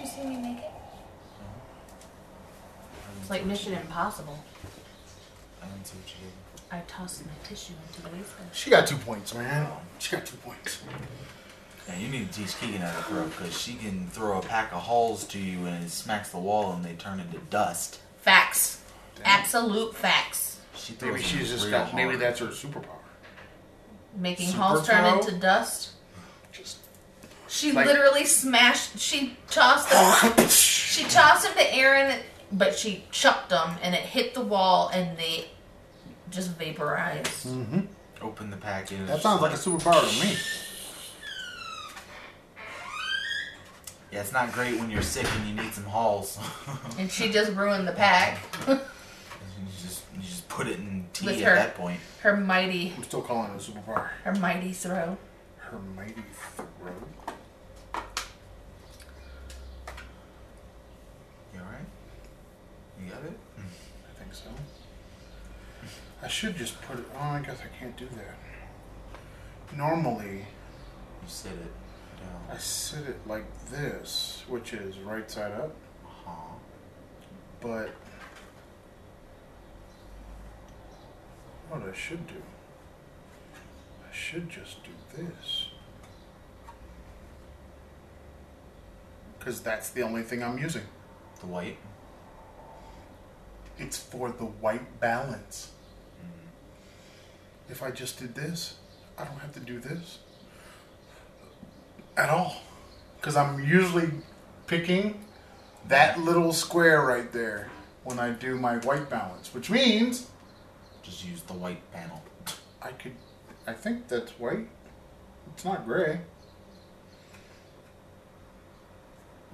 you see me make it? It's like Mission Impossible. I didn't see what you did. I tossed my tissue into the wastebin. She got two points, man. She got two points. Yeah, you need to teach Keegan how to throw because she can throw a pack of Halls to you and it smacks the wall and they turn into dust. Facts. Absolute facts. She Maybe she's just real got. Maybe that's her superpower. Making Super halls turn pro? into dust. Just She Like- literally smashed. She tossed them. she tossed them to Aaron, but she chucked them, and it hit the wall, and they just vaporized. Mm-hmm. Open the package. that sounds like a superpower to me. Yeah, it's not great when you're sick and you need some Halls. And she just ruined the pack. you just you just put it in tea With at her- that point. Her mighty, I'm still calling it a superpower. her mighty throw. Her mighty throw. You alright? You got it? I think so. I should just put it. Oh, I guess I can't do that. Normally, You sit it I sit it like this, which is right side up, Uh-huh. but what I should do, I should just do this. Because that's the only thing I'm using. The white. It's for the white balance. If I just did this, I don't have to do this at all. Because I'm usually picking that little square right there when I do my white balance, which means Just use the white panel. I could, I think that's white. It's not gray.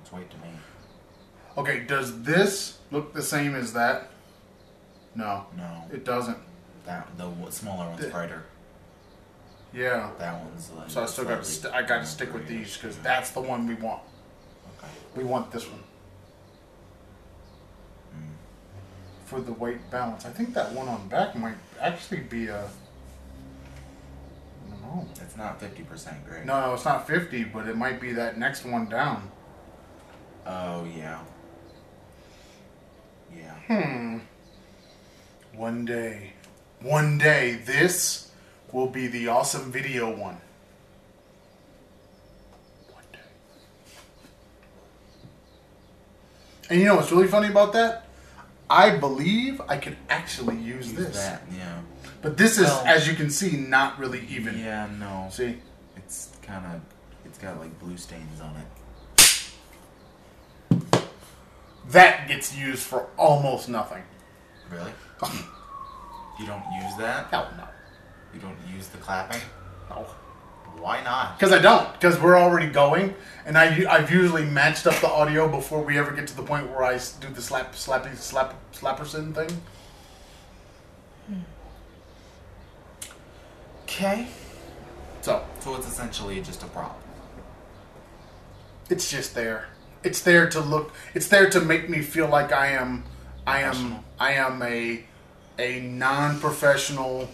It's white to me. Okay, does this look the same as that? No, No. it doesn't. That the smaller one's The- brighter. Yeah. That one's like. So I still got St- I got to stick with these because that's the one we want. Okay. We want this one Mm. for the white balance. I think that one on back might actually be a. I don't know. It's not fifty percent gray. No, it's not fifty, but it might be that next one down. Oh yeah. Yeah. Hmm. One day, one day, this will be the awesome video one. One day. And you know what's really funny about that? I believe I could actually use, Use this. that. Yeah. But this is, Well- as you can see, not really even. Yeah. No. See? It's kind of. It's got like blue stains on it. That gets used for almost nothing. Really? You don't use that? Hell no. You don't use the clapping? No. Why not? Because I don't. Because we're already going, and I I've usually matched up the audio before we ever get to the point where I do the slap slappy slap slapperson thing. Okay. So So it's essentially just a prop. it's just there. It's there to look. It's there to make me feel like I am. I am. I am a a non-professional.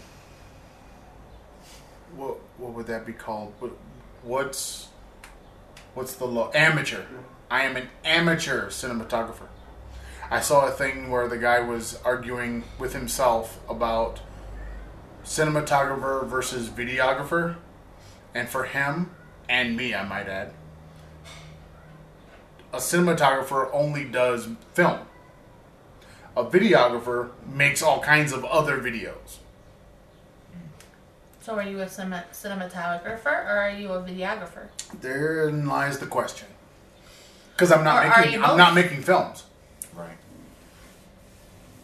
What what would that be called? What, what's what's the law? Amateur. I am an amateur cinematographer. I saw a thing where the guy was arguing with himself about cinematographer versus videographer, and for him and me, I might add, a cinematographer only does film. A videographer makes all kinds of other videos. So, are you a cinema- cinematographer or are you a videographer? Therein lies the question. Because I'm not Or are making you I'm both? not making films, Right.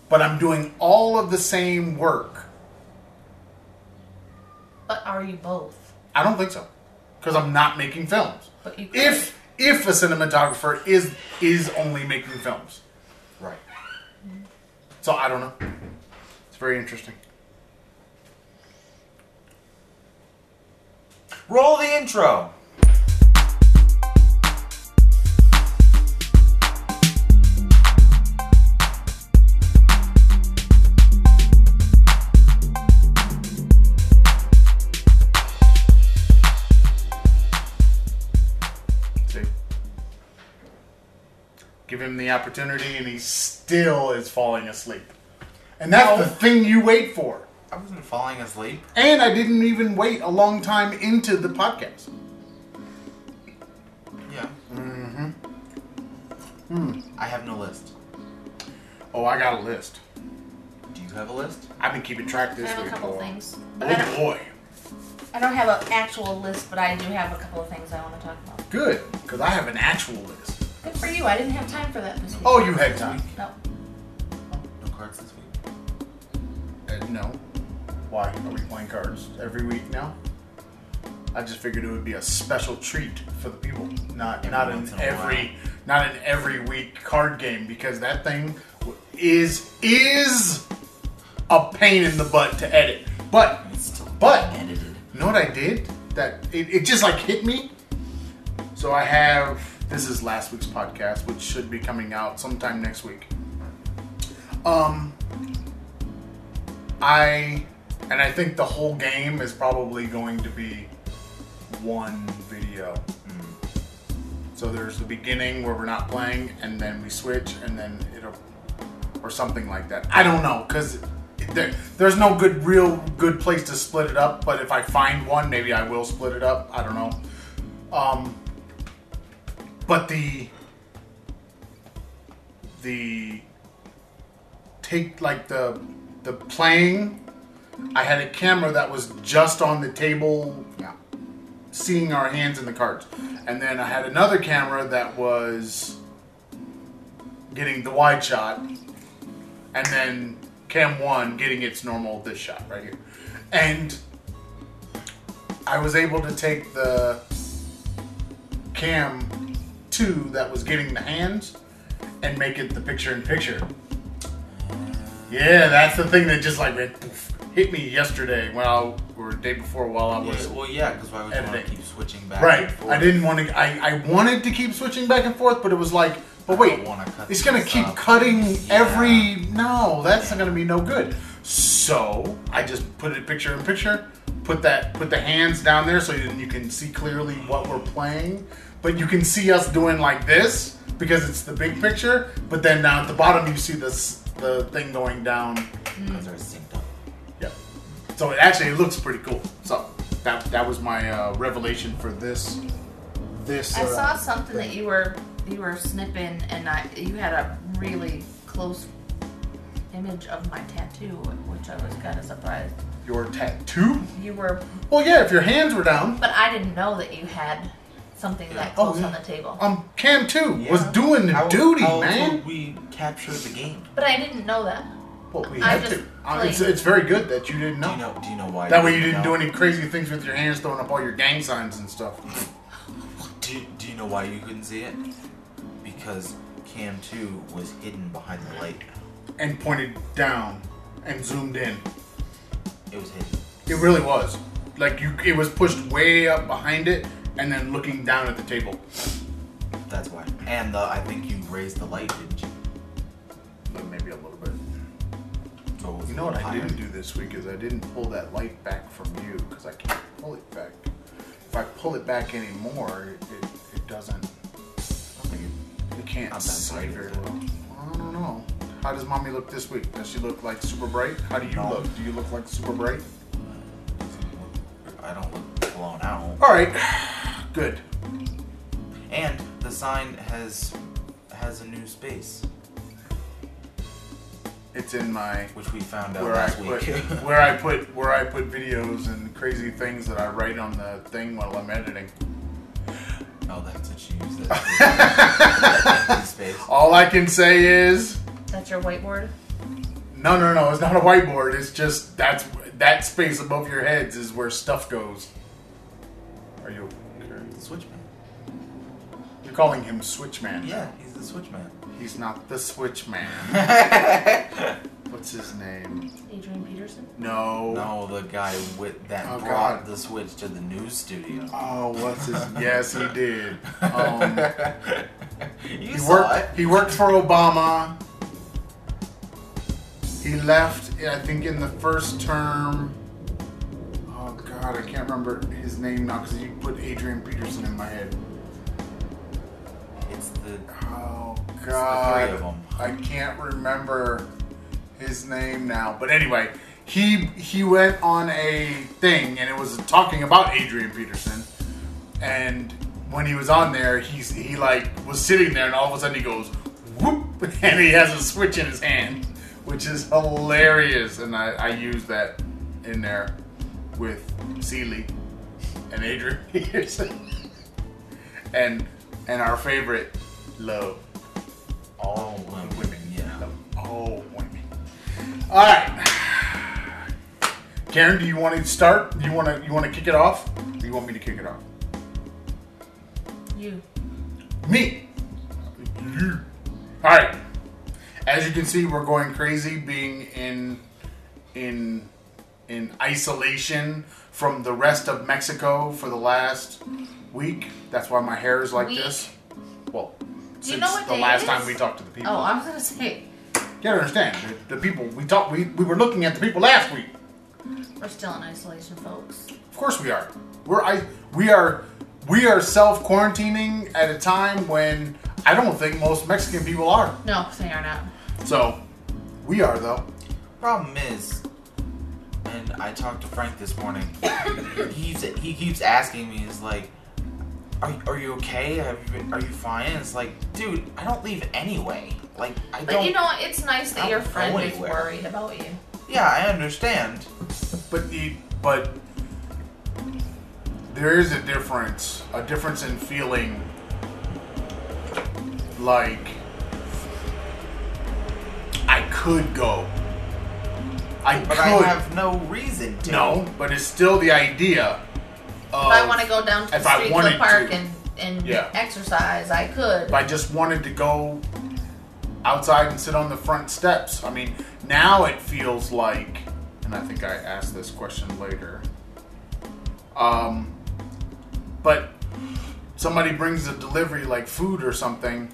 but I'm doing all of the same work. But are you both? I don't think so, because I'm not making films. But you could. If if a cinematographer is is only making films, Right. So I don't know. It's very interesting. Roll the intro. Give him the opportunity, and he still is falling asleep. And that's the thing you wait for. I wasn't falling asleep. And I didn't even wait a long time into the podcast. Yeah. Mm-hmm. Hmm. I have no list. Oh, I got a list. Do you have a list? I've been keeping track I this have a couple boy. things. But I Oh don't, boy, I don't have an actual list, but I do have a couple of things I want to talk about. good, because I have an actual list. Good for you. I didn't have time for that this week. Oh, you had time. No. No cards this week. Uh, no. Why are we playing cards every week now? I just figured it would be a special treat for the people, not Every not an once in a every not an every week card game because that thing is is a pain in the butt to edit. But But- edited. you know what I did? That it, it just like hit me. So I have this is last week's podcast, which should be coming out sometime next week. Um, I and I think the whole game is probably going to be one video. So there's the beginning where we're not playing, and then we switch, and then it'll or something like that. I don't know because there, there's no good, real good place to split it up. But if I find one, maybe I will split it up. I don't know. Um, but the the take like the the playing. I had a camera that was just on the table, seeing our hands in the cards, and then I had another camera that was getting the wide shot, and then cam one getting its normal this shot right here, and I was able to take the cam two that was getting the hands and make it the picture in picture. Yeah, that's the thing that just like went poof, hit me yesterday while or the day before while I was Yeah, well, yeah, because why would you want to keep switching back? right. I didn't want to. I, I wanted to keep switching back and forth, but it was like, but wait, it's gonna keep up. cutting Yeah. every. No, that's not gonna be no good. So I just put it picture in picture. Put that put the hands down there so you, you can see clearly what we're playing, but you can see us doing like this because it's the big picture. But then down at the bottom you see this the thing going down because they're synced up. yeah. So it actually it looks pretty cool. So that that was my uh, revelation for this. This. I uh, saw something that you were you were snipping, and I, you had a really close image of my tattoo, which I was kind of surprised. Your tattoo? You were, Well, yeah. If your hands were down, but I didn't know that you had something that Oh, close yeah. on the table. um, Cam two was Yeah. doing the How- duty, how man. would we capture the game? But I didn't know that. Well, we I had just to. Uh, it's, played. it's very good that you didn't know. Do you know? Do you know why? That way you didn't know? do any crazy things with your hands, throwing up all your gang signs and stuff. Do you, Do you know why you couldn't see it? Because Cam Two was hidden behind the light. and pointed down and zoomed in. It was hidden. It really was. Like you, it was pushed way up behind it, and then looking down at the table. That's why. And uh, I think you raised the light, didn't you? Maybe a little bit. So You know what little I didn't do this week is I didn't pull that light back from you because I can't pull it back. If I pull it back anymore, it, it, it doesn't. I think it- It can't Not that see bright, very well. I don't know. How does mommy look this week? Does she look like super bright? How do you No. look? Do you look like super bright? I don't look blown out. All right, good. And the sign has has a new space, It's in my which we found out where I last put week. where I put where I put videos and crazy things that I write on the thing while I'm editing. oh, that's what you use. That space. All I can say is That's your whiteboard. no, no, no. It's not a whiteboard. It's just that's that space above your heads is where stuff goes. Are you? Calling him Switchman. Yeah, he's the switchman. He's not the Switchman. What's his name? Adrian Peterson. No. No, the guy with that Oh, brought God. the switch to the news studio. Oh, what's his? yes, he did. Um, you he saw worked. it. He worked for Obama. He left, I think, in the first term. Oh God, I can't remember his name now because you put Adrian Peterson in my head. Oh, it's the Oh three God, of 'em. I can't remember his name now. But anyway, he he went on a thing and it was talking about Adrian Peterson. And when he was on there, he's he like was sitting there and all of a sudden he goes whoop and he has a switch in his hand, which is hilarious. And I, I use that in there with Seeley and Adrian Peterson and and our favorite love. all women. women. Yeah. Oh, women. All right. Karen, do you want to start? Do you want to you want to kick it off? Or do you want me to kick it off? You. Me. You. All right. As you can see, we're going crazy being in in in isolation from the rest of Mexico for the last week. That's why my hair is like Week? this. Well, Do since you know what the day last time is? we talked to the people. Oh, I was gonna say You gotta understand, the, the people we talked, we, we were looking at the people last week. we're still in isolation, folks. Of course we are. We're I we are we are self quarantining at a time when I don't think most Mexican people are. No, they are not. So we are though. Problem is, and I talked to Frank this morning. he keeps he keeps asking me, "Is like, are, are you okay? Have you been, are you fine?" It's like, dude, I don't leave anyway. Like, I But don't. But you know, it's nice that your friend is worried about you. yeah, I understand. But the but there is a difference, a difference in feeling like I could go. I But could I have no reason to. no, but it's still the idea of If I want to go down to if the I street wanted foot park to. and and Yeah. exercise, I could. if I just wanted to go outside and sit on the front steps. I mean, now it feels like, and I think I asked this question later. Um, but somebody brings a delivery like food or something,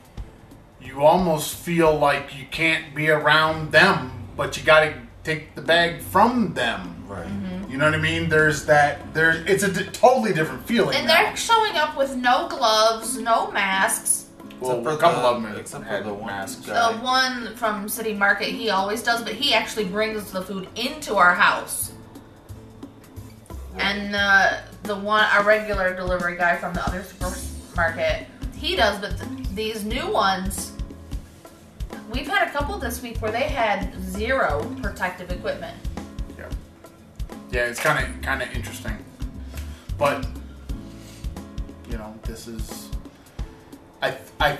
you almost feel like you can't be around them, but you got to take the bag from them. Right. You know what I mean? There's that. There, it's a d- totally different feeling. and now. they're showing up with no gloves, no masks. well, Except for a couple the- of them except for the one masks. guy. The one from City Market, he always does, but he actually brings the food into our house. And uh, the one, our regular delivery guy from the other supermarket, he does, but th- these new ones, we've had a couple this week where they had zero protective equipment. Yeah, it's kind of kind of interesting, but you know, this is I I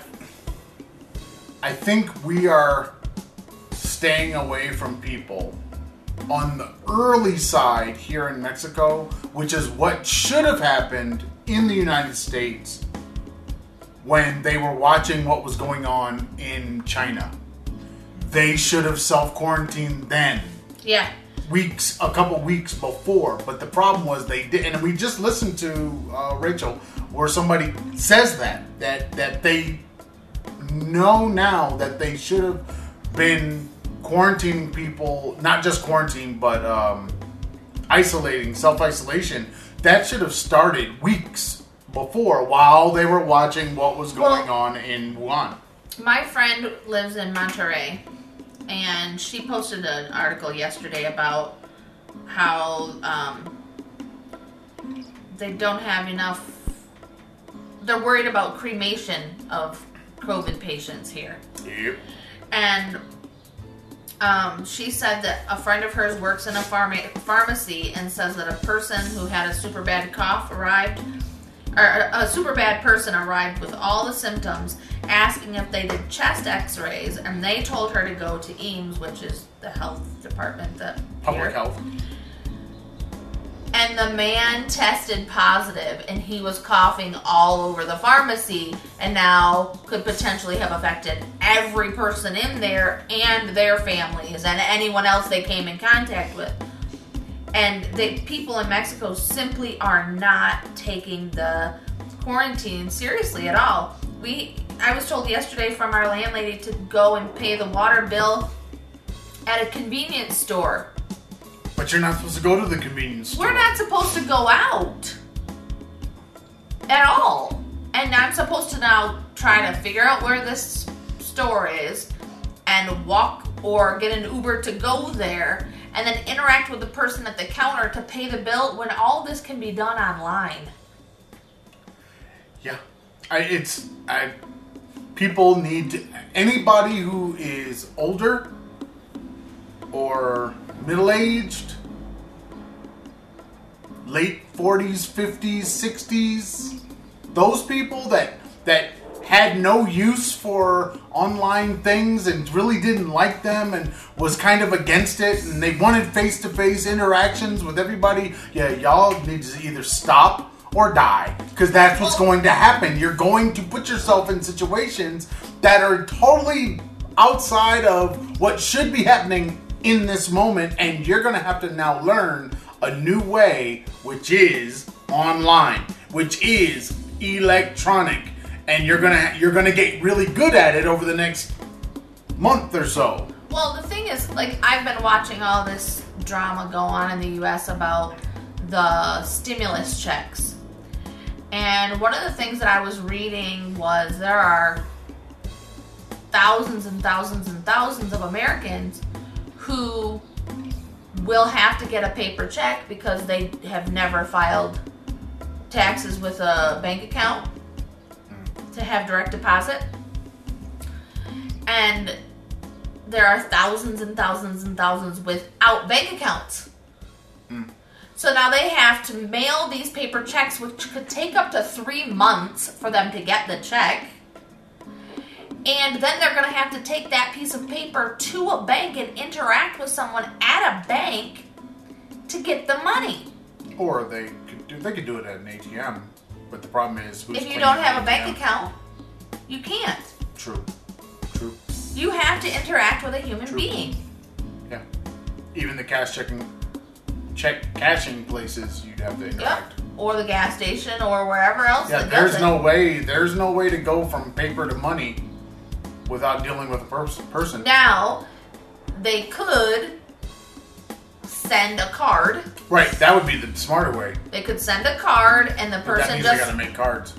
I think we are staying away from people on the early side here in Mexico, which is what should have happened in the United States when they were watching what was going on in China. They should have self quarantined then Yeah. Weeks, a couple weeks before. But the problem was they did, and we just listened to uh, Rachel, where somebody says that that that they know now that they should have been quarantining people, not just quarantine, but um, isolating, self isolation. That should have started weeks before, while they were watching what was going Well- on in Wuhan. My friend lives in Monterrey, and she posted an article yesterday about how um, they don't have enough. They're worried about cremation of COVID patients here. Yep. And um, she said that a friend of hers works in a pharma- pharmacy and says that a person who had a super bad cough arrived, or a, a super bad person arrived with all the symptoms, asking if they did chest X-rays, and they told her to go to IMSS, which is the health department that Public here. health. And the man tested positive, and he was coughing all over the pharmacy, and now could potentially have affected every person in there and their families and anyone else they came in contact with. And the people in Mexico simply are not taking the quarantine seriously at all. We, I was told yesterday from our landlady to go and pay the water bill at a convenience store. But you're not supposed to go to the convenience store. We're not supposed to go out at all. And I'm supposed to now try to figure out where this store is and walk or get an Uber to go there and then interact with the person at the counter to pay the bill when all this can be done online. Yeah, I, it's I. People need to, anybody who is older or middle aged, late forties, fifties, sixties. Those people that that had no use for online things and really didn't like them and was kind of against it and they wanted face to face interactions with everybody. Yeah, y'all need to either stop or die because that's what's going to happen. You're going to put yourself in situations that are totally outside of what should be happening in this moment and you're going to have to now learn a new way which is online, which is electronic and you're to you're to get really good at it over the next month or so. Well, the thing is, like, I've been watching all this drama go on in the US about the stimulus checks. And one of the things that I was reading was there are thousands and thousands and thousands of Americans who will have to get a paper check because they have never filed taxes with a bank account to have direct deposit. And there are thousands and thousands and thousands without bank accounts. So now they have to mail these paper checks, which could take up to three months for them to get the check. And then they're going to have to take that piece of paper to a bank and interact with someone at a bank to get the money. Or they could do they could do it at an ATM, but the problem is if you don't have a bank account, you can't. True. True. You have to interact with a human True. being. Yeah. Even the cash checking check cashing places you'd have to Yep. Or the gas station or wherever else. Yeah, there's it. no way there's no way to go from paper to money without dealing with a pers- person. Now, they could send a card. Right, that would be the smarter way. They could send a card, and the But that person means just they gotta make cards.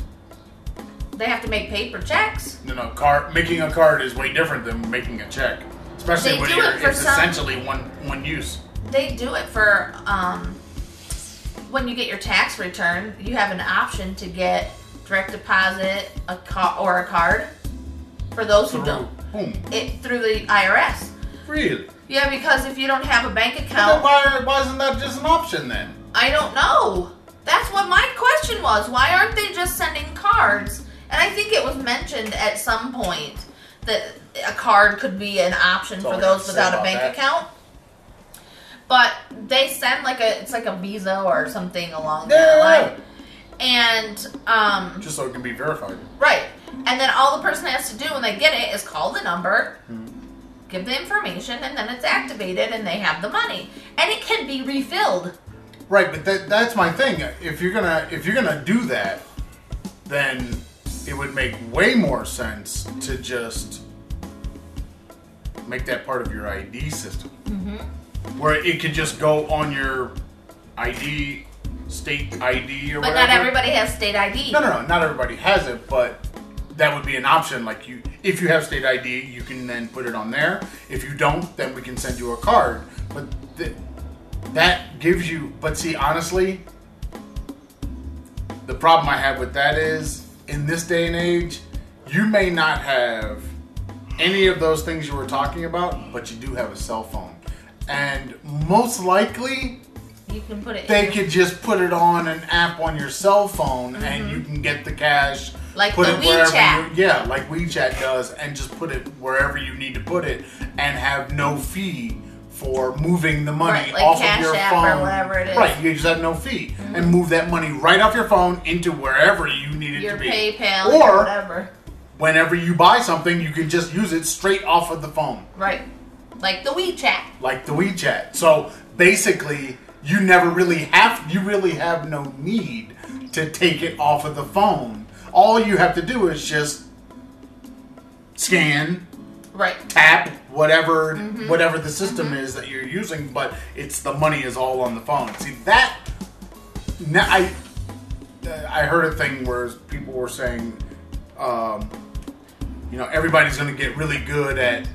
they have to make paper checks. No, no, card making a card is way different than making a check. Especially They when do it for it's some- essentially one one use. They do it for um, when you get your tax return. You have an option to get direct deposit, a car or a card. For those who don't, whom? it through the IRS. Really? Yeah, because if you don't have a bank account, why, why isn't that just an option then? I don't know. That's what my question was. Why aren't they just sending cards? And I think it was mentioned at some point that a card could be an option That's for those without a bank that. account. But they send like a it's like a visa or something along Yeah. that line. And um Just so it can be verified. right. And then all the person has to do when they get it is call the number, Hmm. give the information, and then it's activated and they have the money. And it can be refilled. Right, but that, that's my thing. If you're gonna if you're gonna do that, then it would make way more sense to just make that part of your ID system, Mm-hmm. Where it could just go on your ID, state ID or But whatever. not everybody has state ID. No, no, no. Not everybody has it, but that would be an option. Like you, if you have state ID, you can then put it on there. If you don't, then we can send you a card. But th- that gives you. But see, honestly, the problem I have with that is in this day and age, you may not have any of those things you were talking about, but you do have a cell phone, and most likely You can put it they in. could just put it on an app on your cell phone and you can get the cash Mm-hmm. Like put the it wherever WeChat. you, yeah like WeChat does and just put it wherever you need to put it and have no fee for moving the money Right, like off of your phone whatever it is. Mm-hmm. right you just have no fee and move that money right off your phone into wherever you need it your to be PayPal or or whatever. whenever you buy something you can just use it straight off of the phone Right. Like the WeChat. like the WeChat. So basically, you never really have you really have no need to take it off of the phone. All you have to do is just scan, Right. tap, whatever Mm-hmm. whatever the system is that you're using, but it's the money is all on the phone. See that now I I heard a thing where people were saying, um, you know, everybody's going to get really good at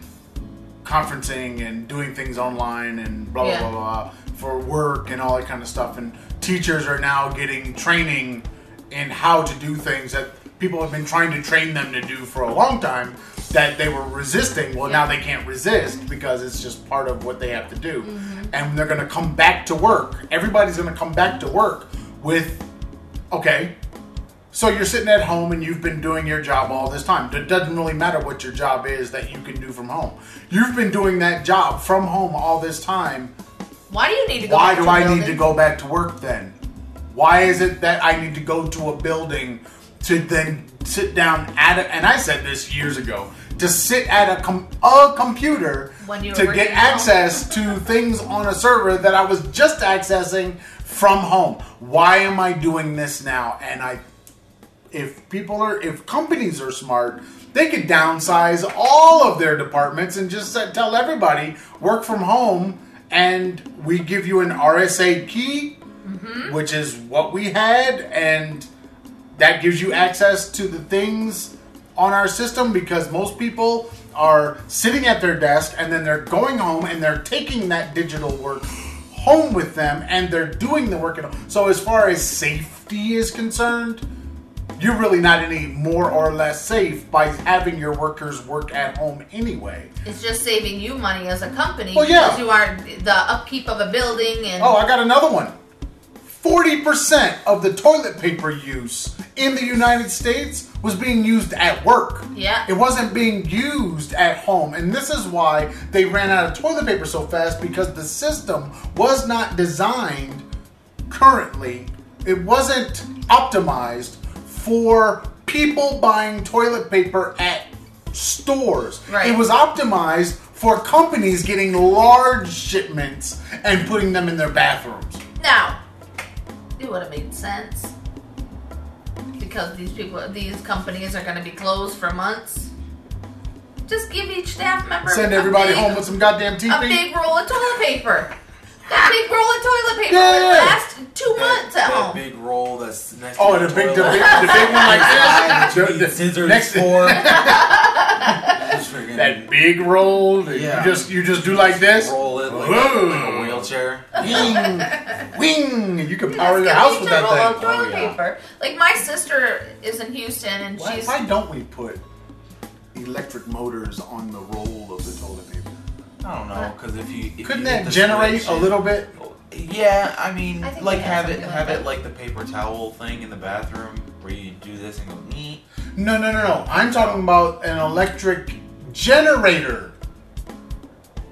conferencing and doing things online and blah blah Yeah. blah blah for work and all that kind of stuff. And teachers are now getting training in how to do things that people have been trying to train them to do for a long time that they were resisting. Well, now they can't resist because it's just part of what they have to do. Mm-hmm. And they're going to come back to work. Everybody's going to come back to work with, okay, so you're sitting at home and you've been doing your job all this time. It doesn't really matter what your job is that you can do from home. You've been doing that job from home all this time. Why do you need to go? Why back do to I building? need to go back to work then? Why is it that I need to go to a building to then sit down at a, and I said this years ago, to sit at a, com, a computer When to get access to things on a server that I was just accessing from home. Why am I doing this now? And I if people are if companies are smart they could downsize all of their departments and just tell everybody work from home and we give you an rsa key mm-hmm. which is what we had and that gives you access to the things on our system because most people are sitting at their desk and then they're going home and they're taking that digital work home with them and they're doing the work at home. So as far as safety is concerned, you're really not any more or less safe by having your workers work at home anyway. It's just saving you money as a company Well, yeah. because you are the upkeep of a building and Oh, I got another one. 40% of the toilet paper use in the United States was being used at work. Yeah. It wasn't being used at home. And this is why they ran out of toilet paper so fast because the system was not designed currently, it wasn't optimized for people buying toilet paper at stores. Right. It was optimized for companies getting large shipments and putting them in their bathrooms. now it would have made sense because these people, these companies are going to be closed for months. Just give each staff member Send everybody big- home with some goddamn TP. a big roll of toilet paper. That big roll of toilet paper Yeah, would yeah, yeah. last two months at that home. big roll that's next Oh, to the big, the big, the big one like That this. you The- need the- scissors next- for. Just that big roll. that Yeah. You just you just do like this. roll it like, like a wheelchair. Wing, wing. You can power Just your house with a roll that of thing. toilet Oh, yeah. paper. Like my sister is in Houston and Why, she's why don't we put electric motors on the roll of the toilet paper? I don't know, because if you if Couldn't you that generate a little bit? Yeah, I mean, I like have have it have like it like the paper towel thing in the bathroom where you do this and go neat. No, no, no, no. I'm talking about an electric generator.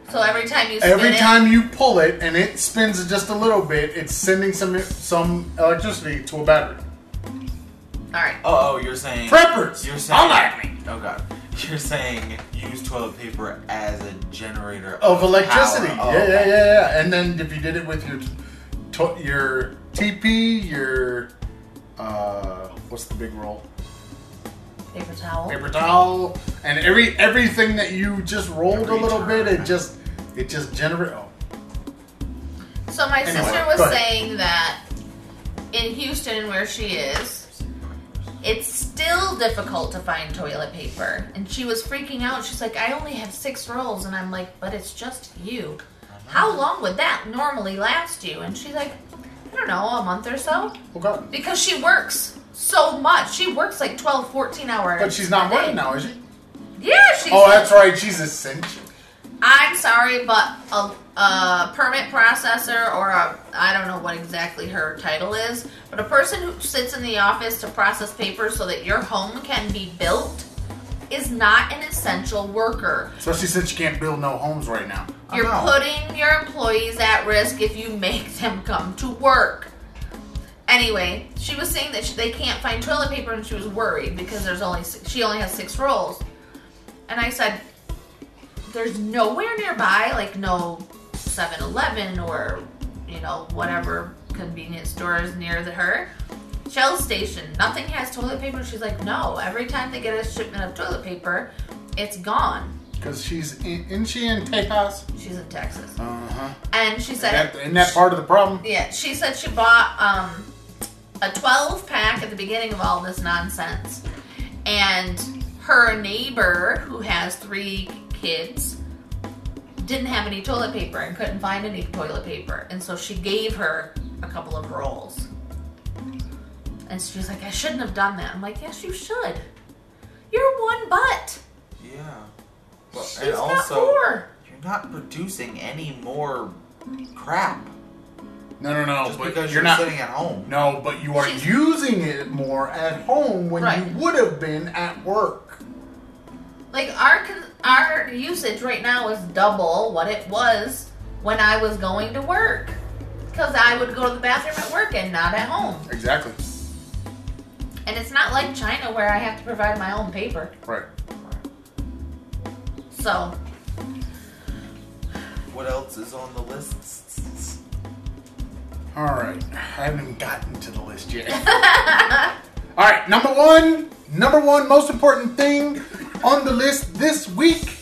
so every time you spin Every it, time you pull it and it spins just a little bit, it's sending some some electricity to a battery. All right. Oh, oh, you're saying Preppers, You're saying holla at. Oh god, you're saying use toilet paper as a generator Of electricity. power. Oh, yeah, yeah, okay. yeah, yeah. And then if you did it with your to- your TP, your uh, what's the big roll? Paper towel. Paper towel, and every everything that you just rolled Every a little bit, it just it just generate. Oh, So my Anyway, sister was saying that in Houston, where she is, it's still difficult to find toilet paper, and she was freaking out. She's like, "I only have six rolls," and I'm like, "But it's just you. How long would that normally last you?" And she's like, "I don't know, a month or so." God! Because she works so much. She works like 12, 14 hours. But she's not working now, is she? Yeah, she's. Oh, that's right. She's essential. I'm sorry, but a, a permit processor or a I don't know what exactly her title is, but a person who sits in the office to process papers so that your home can be built is not an essential worker. Especially since you can't build no homes right now. You're putting your employees at risk if you make them come to work. Anyway, she was saying that she, they can't find toilet paper, and she was worried because there's only she only has six rolls. And I said, "There's nowhere nearby, like no 7-Eleven or you know whatever convenience store is near the her." Shell station, nothing has toilet paper. She's like, no. Every time they get a shipment of toilet paper, it's gone. Because she's in, isn't she in Tejas? She's in Texas. Uh huh. And she said, That, isn't that part of the problem? yeah, she said she bought um a 12 pack at the beginning of all this nonsense. And her neighbor, who has three kids, didn't have any toilet paper and couldn't find any toilet paper. And so she gave her a couple of rolls. And she's like, I shouldn't have done that. I'm like, yes, you should. You're one butt. Yeah. Well, She's and not also, poor. you're not producing any more crap No, no, no. just but because you're you're, not. sitting at home. No, but you are She's- using it more at home when Right. you would have been at work. Like our our usage right now is double what it was when I was going to work. Because I would go to the bathroom at work and not at home. Exactly. And it's not like China where I have to provide my own paper. Right. So, What else is on the list? All right. I haven't gotten to the list yet. All right. Number one. Number one most important thing on the list this week.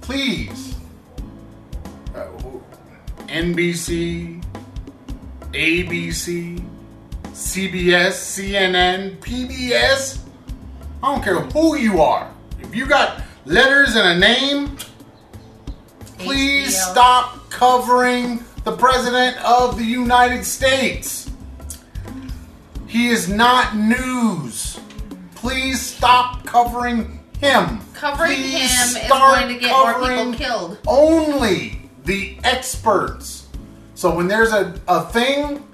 Please. Uh, NBC, ABC, CBS, CNN, PBS. I don't care who you are. If you got letters and a name, please HBO. stop covering the President of the United States. He is not news. Please stop covering him. Covering Please him is going to get more people killed. Only the experts. So when there's a, a thing,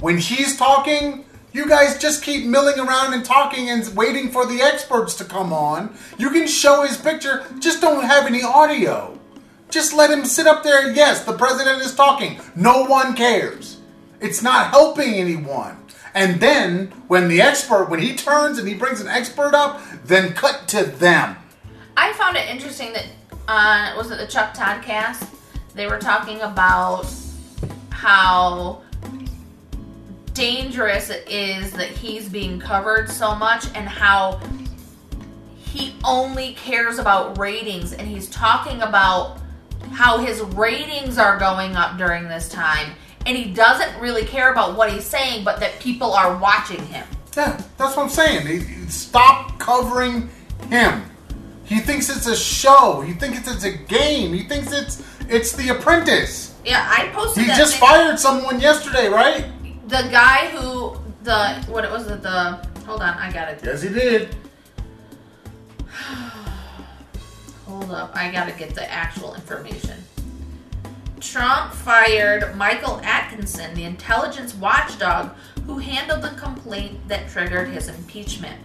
when he's talking, you guys just keep milling around and talking and waiting for the experts to come on. You can show his picture, just don't have any audio. Just let him sit up there. Yes, the president is talking. No one cares. It's not helping anyone. And then when the expert, when he turns and he brings an expert up, then cut to them. I found it interesting that uh, was it the Chuck Todd cast? They were talking about how dangerous it is that he's being covered so much and how he only cares about ratings and he's talking about how his ratings are going up during this time and he doesn't really care about what he's saying but that people are watching him. Yeah, that's what I'm saying. Stop covering him. He thinks it's a show. He thinks it's a game. He thinks it's it's The Apprentice. Yeah, I posted He just fired someone yesterday, right? the guy who the what was it the hold on I got it Yes, he did. hold up I gotta get the actual information. Trump fired Michael Atkinson, the intelligence watchdog who handled the complaint that triggered his impeachment.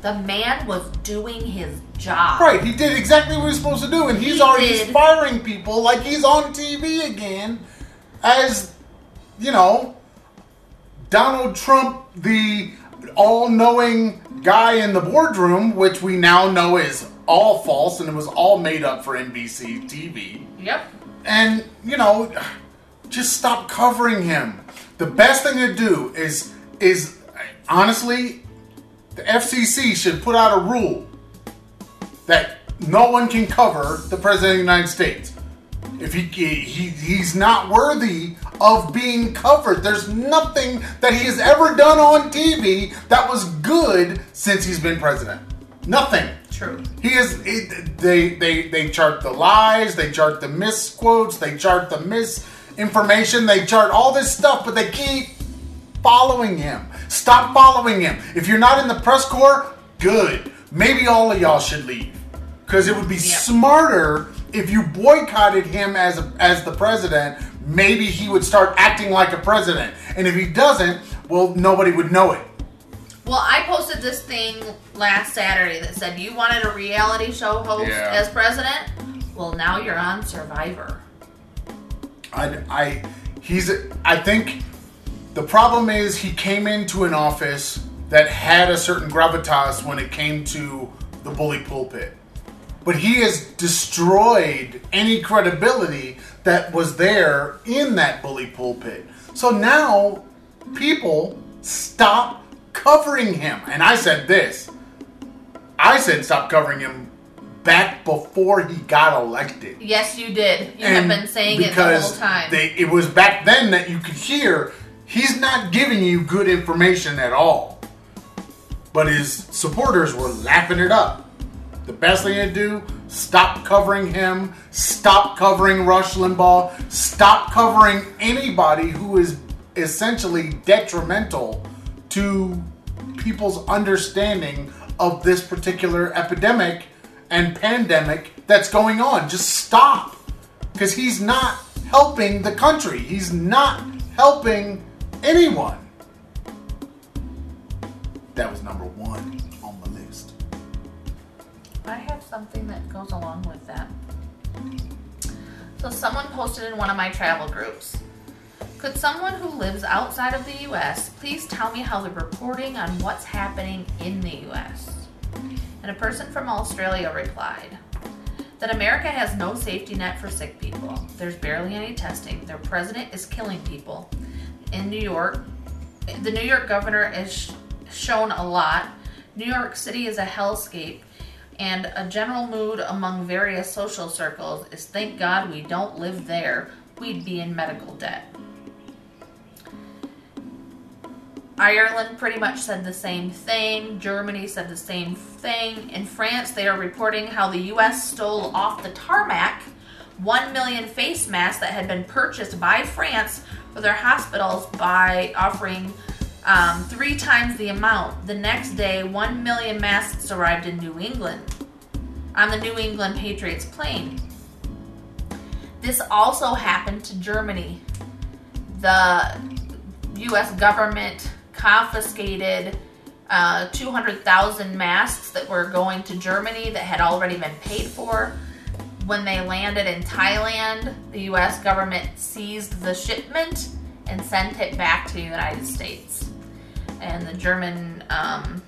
The man was doing his job. Right, he did exactly what he was supposed to do, and he's He already did. firing people like he's on TV again as, you know, Donald Trump, the all knowing guy in the boardroom, which we now know is all false and it was all made up for NBC TV. Yep. And, you know, just stop covering him. The best thing to do is is honestly the FCC should put out a rule that no one can cover the president of the United States. If he, he he's not worthy of being covered. There's nothing that he has ever done on TV that was good since he's been president. Nothing. True. He is. It, they they they chart the lies. They chart the misquotes. They chart the misinformation. They chart all this stuff, but they keep following him. Stop following him. If you're not in the press corps, good. Maybe all of y'all should leave, because it would be smarter if you boycotted him as a, as the president. Maybe he would start acting like a president, and if he doesn't, well, nobody would know it. Well, I posted this thing last Saturday that said you wanted a reality show host Yeah. as president. Well, now you're on Survivor. I, I he's I think the problem is he came into an office that had a certain gravitas when it came to the bully pulpit. But he has destroyed any credibility that was there in that bully pulpit. So now people stop covering him. And I said this. I said stop covering him back before he got elected Yes, you did. You have been saying it the whole time. They, it was back then that you could hear He's not giving you good information at all. But his supporters were lapping it up. The best thing to do, stop covering him, stop covering Rush Limbaugh, stop covering anybody who is essentially detrimental to people's understanding of this particular epidemic and pandemic that's going on. Just stop. Because he's not helping the country, he's not helping anyone. That was number one on the list. I have something that goes along with that. So, someone posted in one of my travel groups Could someone who lives outside of the US please tell me how they're reporting on what's happening in the US? And a person from Australia replied that America has no safety net for sick people. There's barely any testing. Their president is killing people. In New York, the New York governor is shown a lot. New York City is a hellscape, and a general mood among various social circles is thank God we don't live there. We'd be in medical debt. Ireland pretty much said the same thing. Germany said the same thing. In France, they are reporting how the US stole off the tarmac 1 million face masks that had been purchased by France for their hospitals by offering um, three times the amount. The next day, 1 million masks arrived in New England on the New England Patriots plane. This also happened to Germany. The US government confiscated uh, 200,000 masks that were going to Germany that had already been paid for. When they landed in Thailand, the US government seized the shipment and sent it back to the United States. And the German um,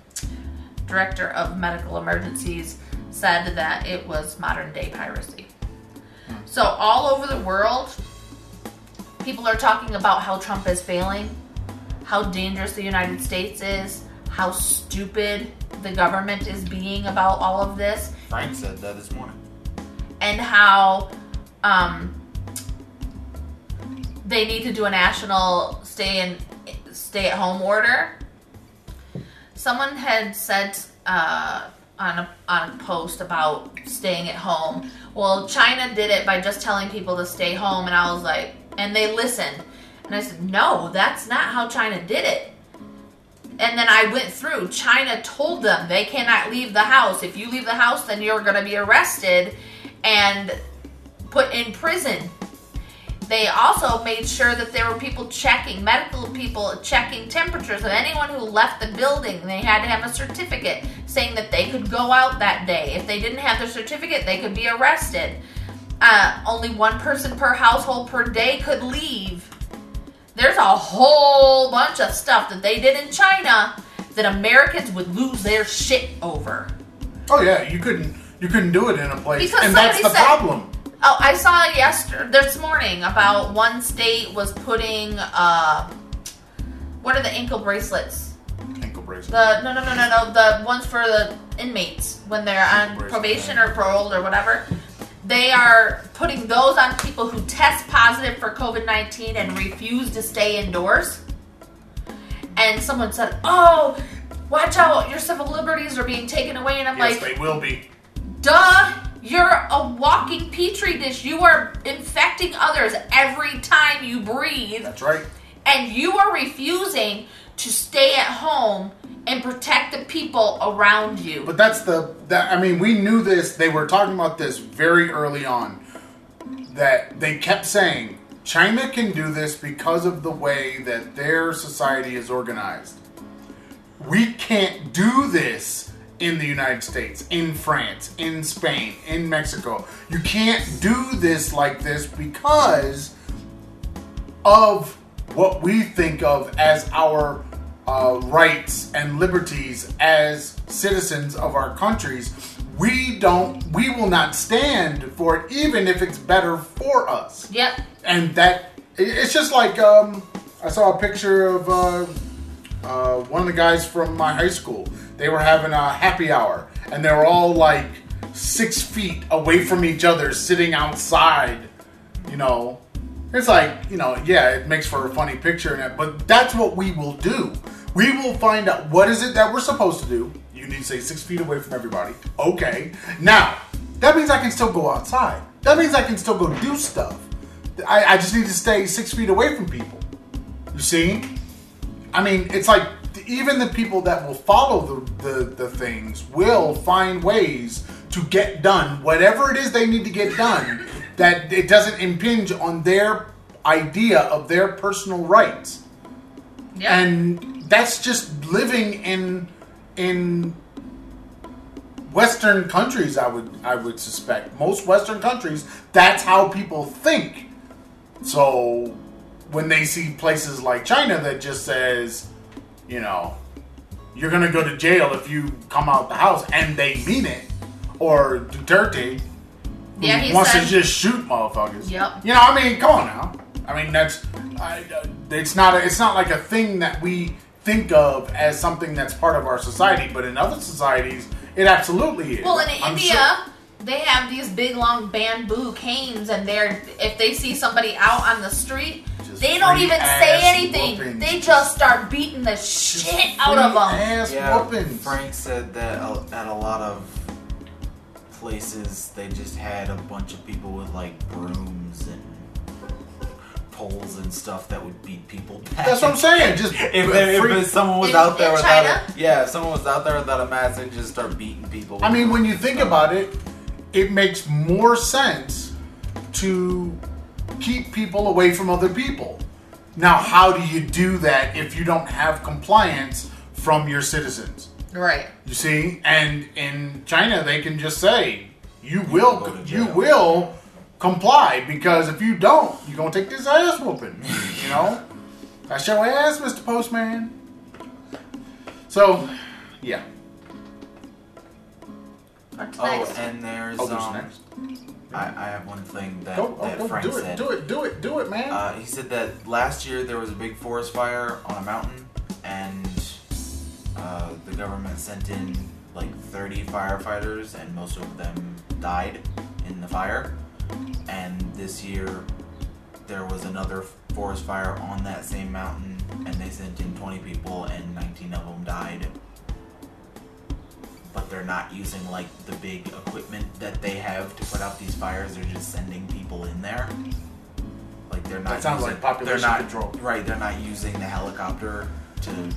director of medical emergencies said that it was modern day piracy. So, all over the world, people are talking about how Trump is failing how dangerous the United States is, how stupid the government is being about all of this, Frank said that this morning. and how um, they need to do a national stay in stay at home order. Someone had said uh, on a on a post about staying at home. Well, China did it by just telling people to stay home, and I was like, and they listened, and I said, no, that's not how China did it. And then I went through. China told them they cannot leave the house. If you leave the house, then you're going to be arrested and put in prison. They also made sure that there were people checking, medical people checking temperatures of anyone who left the building. They had to have a certificate saying that they could go out that day. If they didn't have their certificate, they could be arrested. Uh, only one person per household per day could leave. There's a whole bunch of stuff that they did in China that Americans would lose their shit over. Oh yeah, you couldn't you couldn't do it in a place, Because and that's the said- problem. Oh, I saw yesterday, this morning about one state was putting, uh, what are the ankle bracelets? Ankle bracelets. The no no no no no the ones for the inmates when they're on Bracelet. probation or parole or whatever. They are putting those on people who test positive for COVID nineteen and refuse to stay indoors. And someone said, "Oh, watch out! Your civil liberties are being taken away." And I'm like, yes, like, they will be. Duh! You're a walking petri dish. You are infecting others every time you breathe, That's right. and you are refusing to stay at home and protect the people around you. But that's the that I mean, we knew this. They were talking about this very early on. That they kept saying China can do this because of the way that their society is organized. We can't do this in the United States, in France, in Spain, in Mexico. You can't do this like this because of what we think of as our uh, rights and liberties as citizens of our countries. We don't, we will not stand for it, even if it's better for us. Yep. And that, it's just like um, I saw a picture of uh, uh, one of the guys from my high school. They were having a happy hour, and they were all like six feet away from each other, sitting outside, you know, It's like, you know, yeah, it makes for a funny picture and but that's what we will do. We will find out what is it that we're supposed to do. You need to stay six feet away from everybody. Okay. Now, that means I can still go outside. That means I can still go do stuff. I, I just need to stay six feet away from people. You see? I mean, it's like even the people that will follow the, the, the things will find ways to get done whatever it is they need to get done that it doesn't impinge on their idea of their personal rights Yeah. and that's just living in in western countries i would i would suspect. Most western countries that's how people think. So when they see places like china that just says you know you're gonna go to jail if you come out the house and they mean it or duterte Yeah, he wants said- to just shoot motherfuckers. Yep. you know i mean come on now. I mean that's I, uh, it's not a, it's not like a thing that we think of as something that's part of our society but in other societies it absolutely is Well, in I'm India, sure- they have these big long bamboo canes, and they're if they see somebody out on the street, Just they don't even say anything. whoopings. They just start beating the shit out of Free them. ass Yeah, whoopings. Frank said that at a lot of places they just had a bunch of people with like brooms and poles and stuff that would beat people back. that's what i'm saying just If, there, if someone was In- out there without China? a yeah, if someone was out there without a mask, they'd just start beating people. I mean, when you think about it, it makes more sense to keep people away from other people. Now, how do you do that if you don't have compliance from your citizens? Right. You see, and in China, they can just say, "You will, go you jail." will comply," because if you don't, you're gonna take this ass whooping. You know, that's your ass, Mister Postman. So, yeah. What's oh, next? and there's Oh, there's um, next. I, I have one thing that, Go, oh, that go, Frank do it, said. do it, do it, do it, man. Uh, he said that last year there was a big forest fire on a mountain, and uh, the government sent in like 30 firefighters, and most of them died in the fire. And this year there was another forest fire on that same mountain, and they sent in 20 people, and 19 of them died. But they're not using like the big equipment that they have to put out these fires. They're just sending people in there. Like they're not. That sounds using, like population they're not, control. Right, they're not using the helicopter to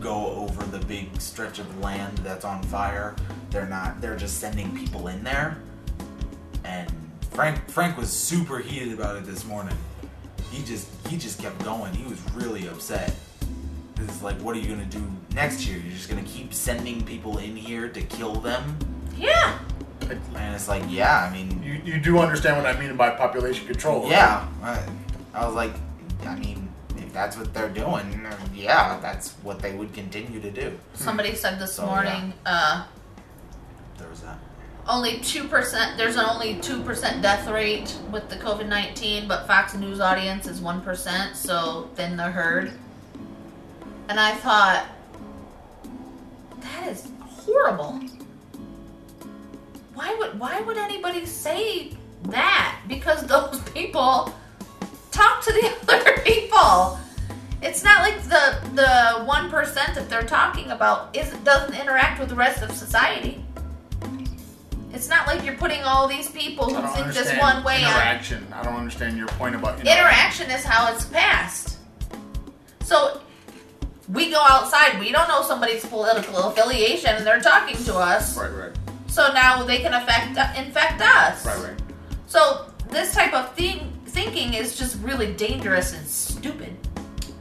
go over the big stretch of land that's on fire. They're not. They're just sending people in there. And Frank Frank was super heated about it this morning. He just he just kept going. He was really upset. It's like, what are you gonna do next year? You're just gonna keep sending people in here to kill them? yeah. And it's like, yeah, I mean, you, you do understand what I mean by population control, right? yeah. I, I was like, I mean, if that's what they're doing, yeah, that's what they would continue to do. Somebody said this Oh, morning, uh, There was that. Only two percent. There's an only two percent death rate with the COVID nineteen, but Fox News audience is one percent. So then the herd. And I thought that is horrible. Why would why would anybody say that? Because those people talk to the other people. It's not like the the one percent that they're talking about is doesn't interact with the rest of society. It's not like you're putting all these people who think this one way on interaction. I don't understand your point about interaction is how it's passed. So we go outside, we don't know somebody's political affiliation, and they're talking to us. Right, right, So now they can affect infect us. right, right. So this type of thing thinking is just really dangerous and stupid.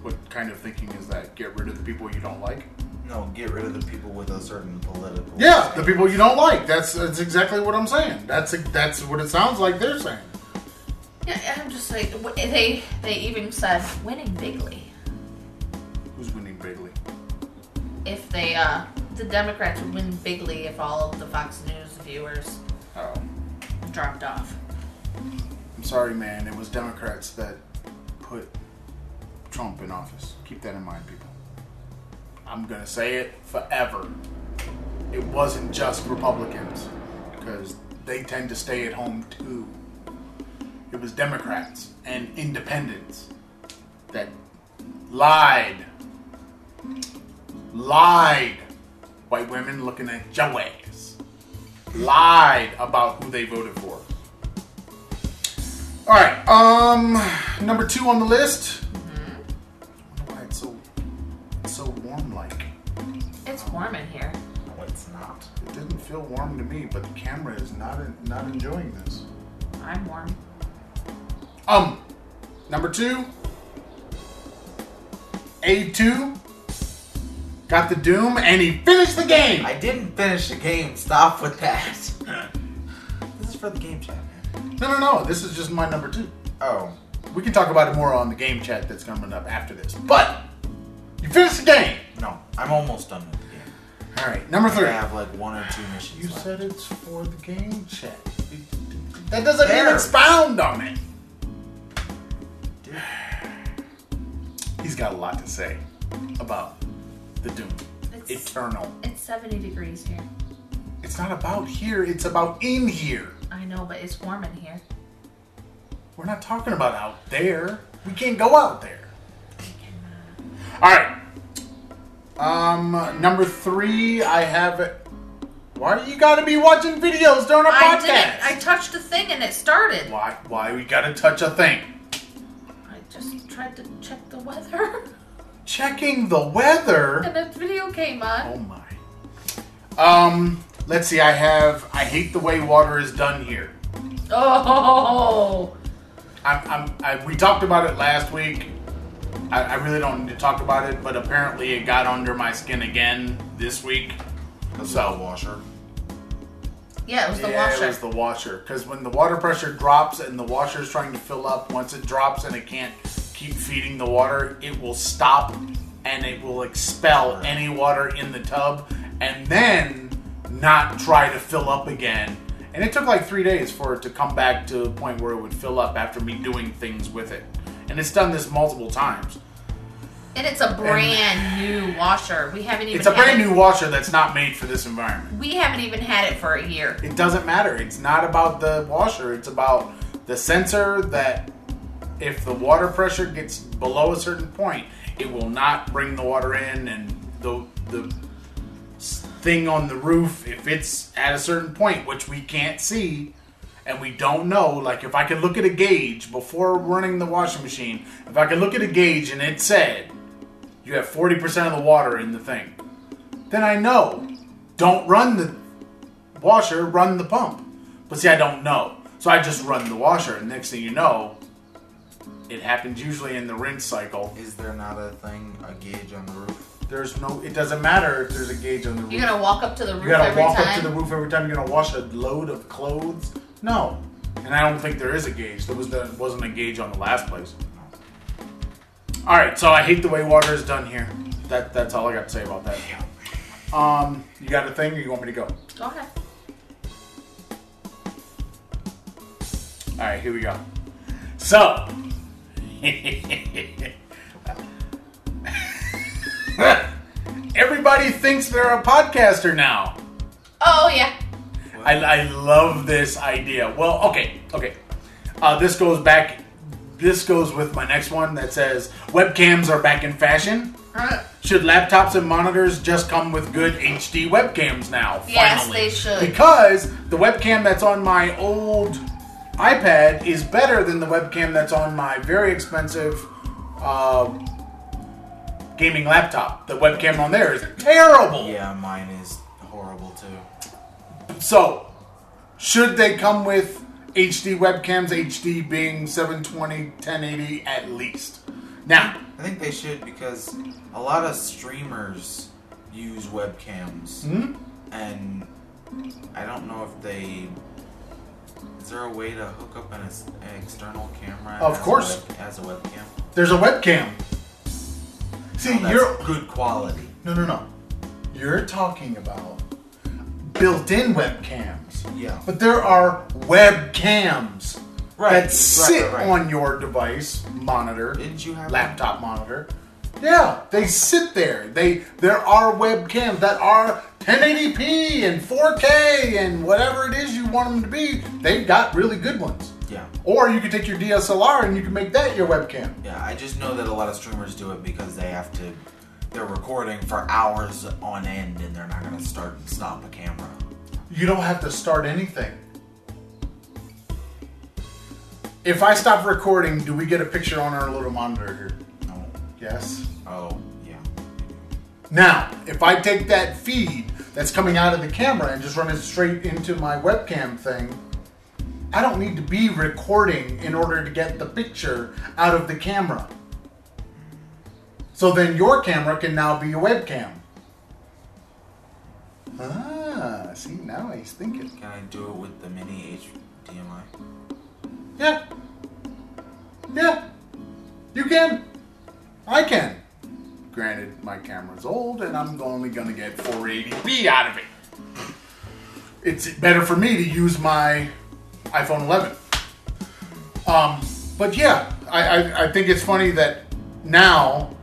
What kind of thinking is that? Get rid of the people you don't like? No, get rid of the people with a certain political. Yeah, the people you don't like. That's that's exactly what I'm saying. That's that's what it sounds like they're saying. Yeah, I'm just like they they even said winning bigly Who's winning bigly? if they uh the Democrats would win bigly if all of the Fox News viewers Oh, dropped off. I'm sorry, man. It was Democrats that put Trump in office. Keep that in mind, people. I'm gonna say it forever. It wasn't just Republicans because they tend to stay at home too. It was Democrats and independents that lied. Lied. White women looking at your ass. Lied about who they voted for. All right. Um, number two on the list. Warm in here. No, it's not. It didn't feel warm to me, but the camera is not not enjoying this. I'm warm. Um, number two, A2 got the Doom and he finished the game. I didn't finish the game. Stop with that. this is for the game chat, man. No, no, no. This is just my number two. Oh, We can talk about it more on the game chat that's coming up after this. But you finished the game. no. I'm almost done with the game. All right, number three. I three. have like one or two missions You left. said it's for the game chat. That doesn't There. even expound on it. Dude, He's got a lot to say about the Doom It's- Eternal. It's 70 degrees here. It's not about here. It's about in here. I know, but it's warm in here. We're not talking about out there. We can't go out there. Uh, All right. Um, number three, I have. Why do you got to be watching videos during a I podcast? didn't. I touched a thing and it started. why? Why we got to touch a thing? I just tried to check the weather, Checking the weather. and a video came on. Oh my. Um, let's see. I have. I hate the way water is done here. Oh, I'm, I'm, I, we talked about it last week. I, I really don't need to talk about it, but apparently it got under my skin again this week. because So- the washer. yeah, it was the yeah, washer. it was the washer. Because when the water pressure drops and the washer is trying to fill up, once it drops and it can't keep feeding the water, it will stop and it will expel any water in the tub and then not try to fill up again. And it took like three days for it to come back to the point where it would fill up after me doing things with it. And it's done this multiple times. And it's a brand new washer. We haven't even. It's a brand it- new washer that's not made for this environment. We haven't even had it for a year. It doesn't matter. It's not about the washer. It's about the sensor that if the water pressure gets below a certain point, it will not bring the water in and the the thing on the roof if it's at a certain point which we can't see and we don't know like if I could look at a gauge before running the washing machine, if I could look at a gauge and it said you have 40% of the water in the thing, then I know don't run the washer, run the pump. But see, I don't know. So I just run the washer, and next thing you know, it happens usually in the rinse cycle. Is there not a thing, a gauge on the roof? There's no, it doesn't matter if there's a gauge on the roof. You're gonna walk up to the roof You gotta every walk time. up to the roof every time you're gonna wash a load of clothes. No, and I don't think there is a gauge. There was the, wasn't a gauge on the last place. All right, so I hate the way water is done here. That that's all I got to say about that. Um, you got a thing, or you want me to go? Go ahead. All right, here we go. So, everybody thinks they're a podcaster now. Oh yeah. I, I love this idea. Well, okay, okay. Uh, this goes back. This goes with my next one that says webcams are back in fashion. Should laptops and monitors just come with good HD webcams now? Yes, finally? they should. Because the webcam that's on my old iPad is better than the webcam that's on my very expensive uh, gaming laptop. The webcam on there is terrible. Yeah, mine is horrible too. So, should they come with HD webcams, HD being 720, 1080 at least? Now, I think they should because a lot of streamers use webcams, hmm? and I don't know if they. Is there a way to hook up an, an external camera? Of as a course. web- as a webcam. there's a webcam. See, Oh, you're. good quality. No, no, no. You're talking about built in webcams. Yeah. But there are webcams Right, that sit right, right. on your device, monitor, Didn't you have laptop monitor. Yeah, they sit there. They there are webcams that are 1080p and 4K and whatever it is you want them to be. They've got really good ones. Yeah. Or you could take your DSLR and you can make that your webcam. Yeah, I just know that a lot of streamers do it because they have to. They're recording for hours on end, and they're not gonna start and stop a camera. You don't have to start anything. If I stop recording, do we get a picture on our little monitor here? No. Yes. Oh, yeah. Now, if I take that feed that's coming out of the camera and just run it straight into my webcam thing, I don't need to be recording in order to get the picture out of the camera. So then your camera can now be a webcam. Ah, see, now he's thinking. Can I do it with the mini HDMI? Yeah. Yeah. You can. I can. Granted, my camera's old and I'm only going to get 480p out of it. It's better for me to use my iPhone 11. Um, but yeah, I, I, I think it's funny that now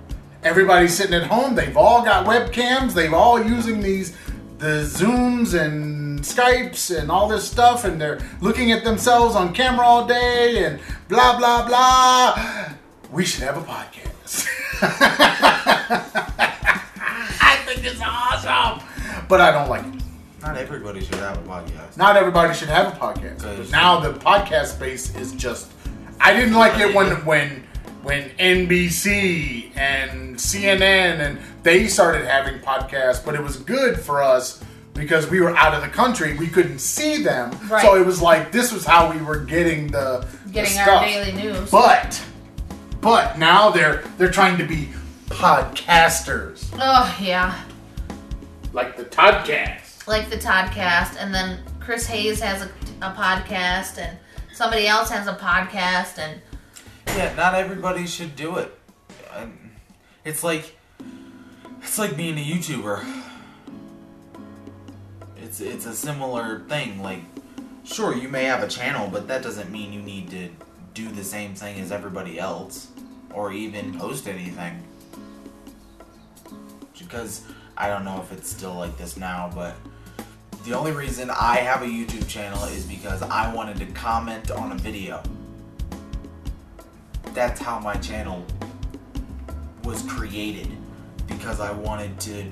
everybody's sitting at home. They've all got webcams. They've all using these the Zooms and Skypes and all this stuff, and they're looking at themselves on camera all day and blah blah blah. We should have a podcast. I think it's awesome, but I don't like it. Not everybody should have a podcast. Not everybody should have a podcast. Now the podcast space is just. I didn't like it when when when NBC and CNN and they started having podcasts, but it was good for us because we were out of the country. We couldn't see them, Right. so it was like this was how we were getting the the Getting our daily news. But but now they're they're trying to be podcasters, oh yeah, like the Toddcast. like the Toddcast, and then Chris Hayes has a, a podcast, and somebody else has a podcast, and Yeah, not everybody should do it. It's like it's like being a YouTuber. It's it's a similar thing. Like, sure, you may have a channel, but that doesn't mean you need to do the same thing as everybody else, or even post anything. Because I don't know if it's still like this now, but the only reason I have a YouTube channel is because I wanted to comment on a video that's how my channel was created because I wanted to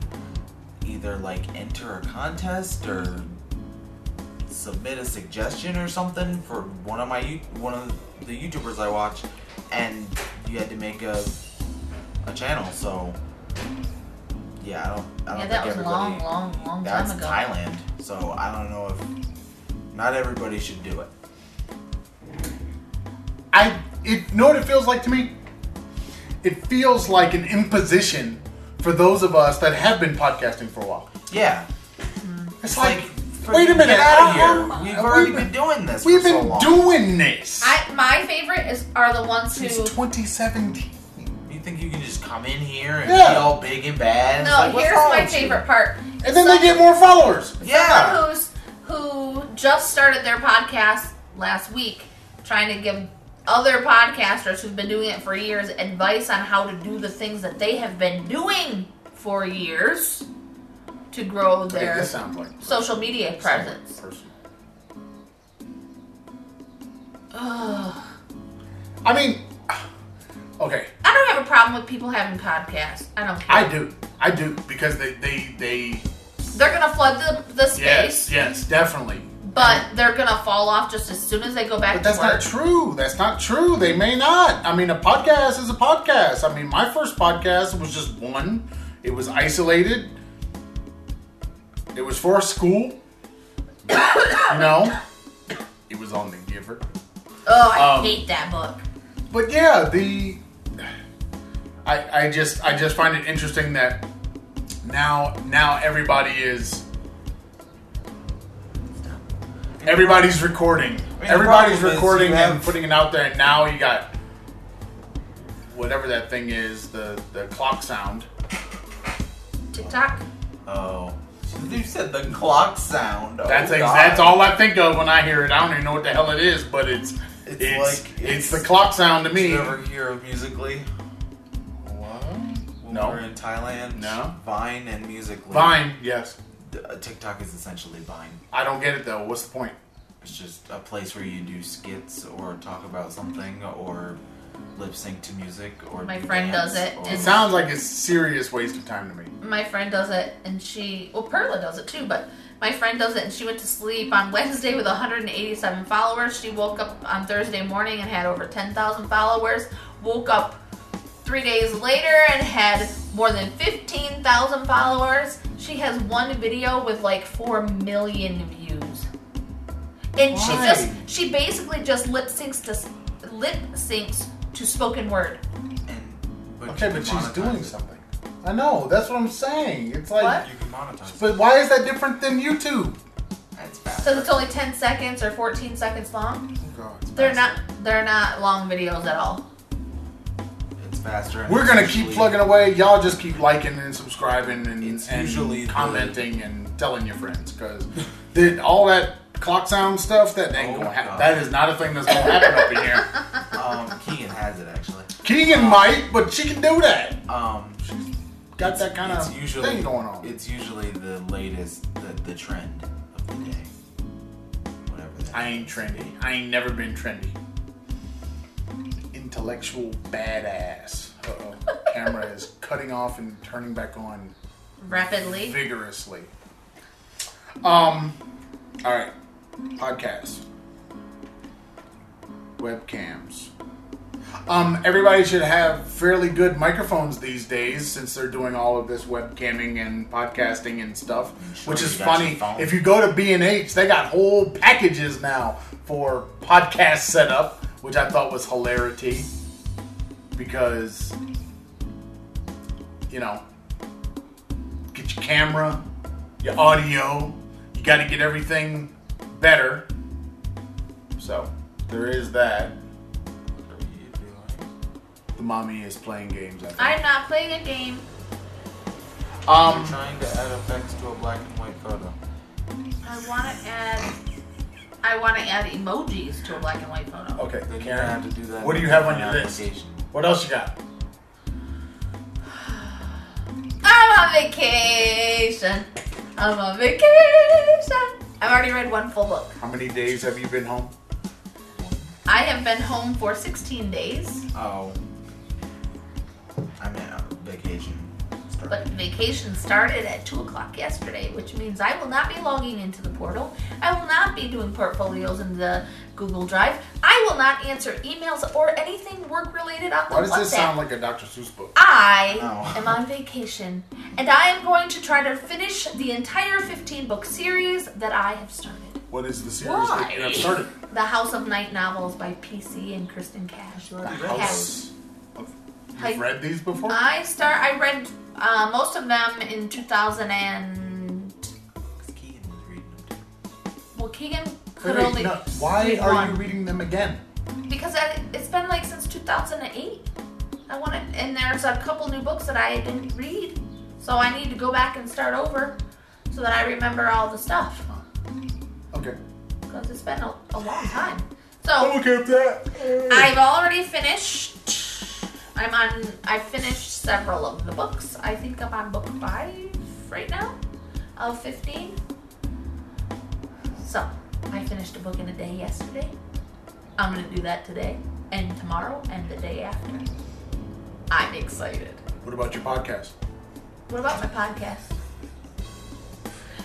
either like enter a contest or submit a suggestion or something for one of my one of the YouTubers I watch and you had to make a a channel so yeah I don't I don't yeah, think that was everybody long, long, long that's time ago. That's Thailand so I don't know if not everybody should do it I it you know what it feels like to me? It feels like an imposition for those of us that have been podcasting for a while. yeah It's, It's like, like, wait a minute, get out of here. We've already we've been doing this. we've for so been long. doing this I my favorite is are the ones who since 2017. You think you can just come in here and Yeah. be all big and bad? It's No, like, what's here's wrong my with you? favorite part. And then they get more followers. Yeah. Someone who's who just started their podcast last week, trying to give other podcasters who've been doing it for years advice on how to do the things that they have been doing for years to grow their like social media presence. I mean, okay, I don't have a problem with people having podcasts. I don't care. I do, I do because they they they They're gonna flood the, the space. yes yes definitely. But they're gonna fall off just as soon as they go back But that's not true. That's not true. They may not. I mean, a podcast is a podcast. I mean, my first podcast was just one. It was isolated. It was for a school. you know, it was on the Giver. Oh, I Um, hate that book. But yeah, the I I just I just find it interesting that now now everybody is everybody's recording. the everybody's recording you and putting it out there and now you got whatever that thing is, the the clock sound. TikTok. Oh. You said the clock sound. Oh, That's ex- that's all I think of when I hear it. I don't even know what the hell it is, but it's It's it's like- it's, it's- the clock sound to me. you ever hear of Musically? What? When No. we were in Thailand? No. Vine and Musically. Vine, yes. D- uh, TikTok is essentially Vine. I don't get it though. What's the point? It's just a place where you do skits or talk about something or lip sync to music or My do friend dance does it, or- It and- sounds like a serious waste of time to me. my friend does it and she well perla does it too but my friend does it and she went to sleep on wednesday with 187 followers she woke up on thursday morning and had over 10000 followers woke up three days later and had more than 15000 followers she has one video with like 4 million views and she just she basically just lip syncs to lip syncs to spoken word but Okay, but she's doing it. something. I know. That's what I'm saying. It's like, What? You can monetize but why is that different than YouTube? It's fast. because it's only 10 seconds or 14 seconds long Oh, God. They're not. They're not long videos at all. Faster. We're gonna keep plugging away. Y'all just keep liking and subscribing and, and usually the- commenting and telling your friends because all that clock sound stuff that ain't Oh gonna happen. God. That is not a thing that's gonna happen up in here. Um, Keegan has it actually. Keegan might, but she can do that. Um, she's Got that kind of usually thing going on. It's usually the latest, the, the trend of the day. Whatever. That I ain't trendy. I ain't never been trendy. Intellectual badass. Uh oh. Camera is cutting off and turning back on Rapidly. vigorously. Um. All right. Podcasts. Webcams. Um, everybody should have fairly good microphones these days since they're doing all of this webcamming and podcasting and stuff. Sure, which is funny. If you go to B and H, they got whole packages now for podcast setup, which I thought was hilarity because you know get your camera, your audio. You got to get everything better. So there is that. What are you doing? The mommy is playing games. I think. I'm not playing a game. um, You're trying to add effects to a black and white photo. I want to add. I want to add emojis to a black and white photo. okay, Then you're Karen. gonna have to do that. What do you have on your list? What else you got? I'm on vacation. I'm on vacation. I've already read one full book. How many days have you been home? I have been home for 16 days, Oh, I'm on vacation. But vacation started at 2 o'clock yesterday, which means I will not be logging into the portal. I will not be doing portfolios in the Google Drive. I will not answer emails or anything work related on the Why does WhatsApp. this sound like a Dr. Seuss book? I Oh. am on vacation, and I am going to try to finish the entire 15 book series that I have started. What is the series that you have started? The House of Night novels by PC and Kristin Cast. The House. I- You've read these before? I start. I read uh, most of them in 2000 and Keegan was reading them too. well, Keegan could wait, only no, why are one. you reading them again? because I, it's been like since 2008. I want to, and there's a couple new books that I didn't read, so I need to go back and start over so that I remember all the stuff Okay. because it's been a, a long time. I'm So okay with that. I've already finished. I'm on. I've finished several of the books. I think I'm on book five right now of 15. So I finished a book in a day yesterday. I'm gonna do that today and tomorrow and the day after. I'm excited. What about your podcast? What about my podcast?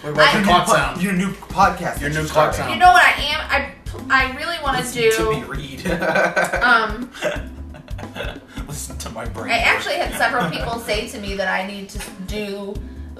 What about I- your clock sound? Your new podcast. Your that new you clock started. sound. You know what I am? I I really want to Listen to me do. read. Um, Listen to my brain. I actually had several people say to me that I need to do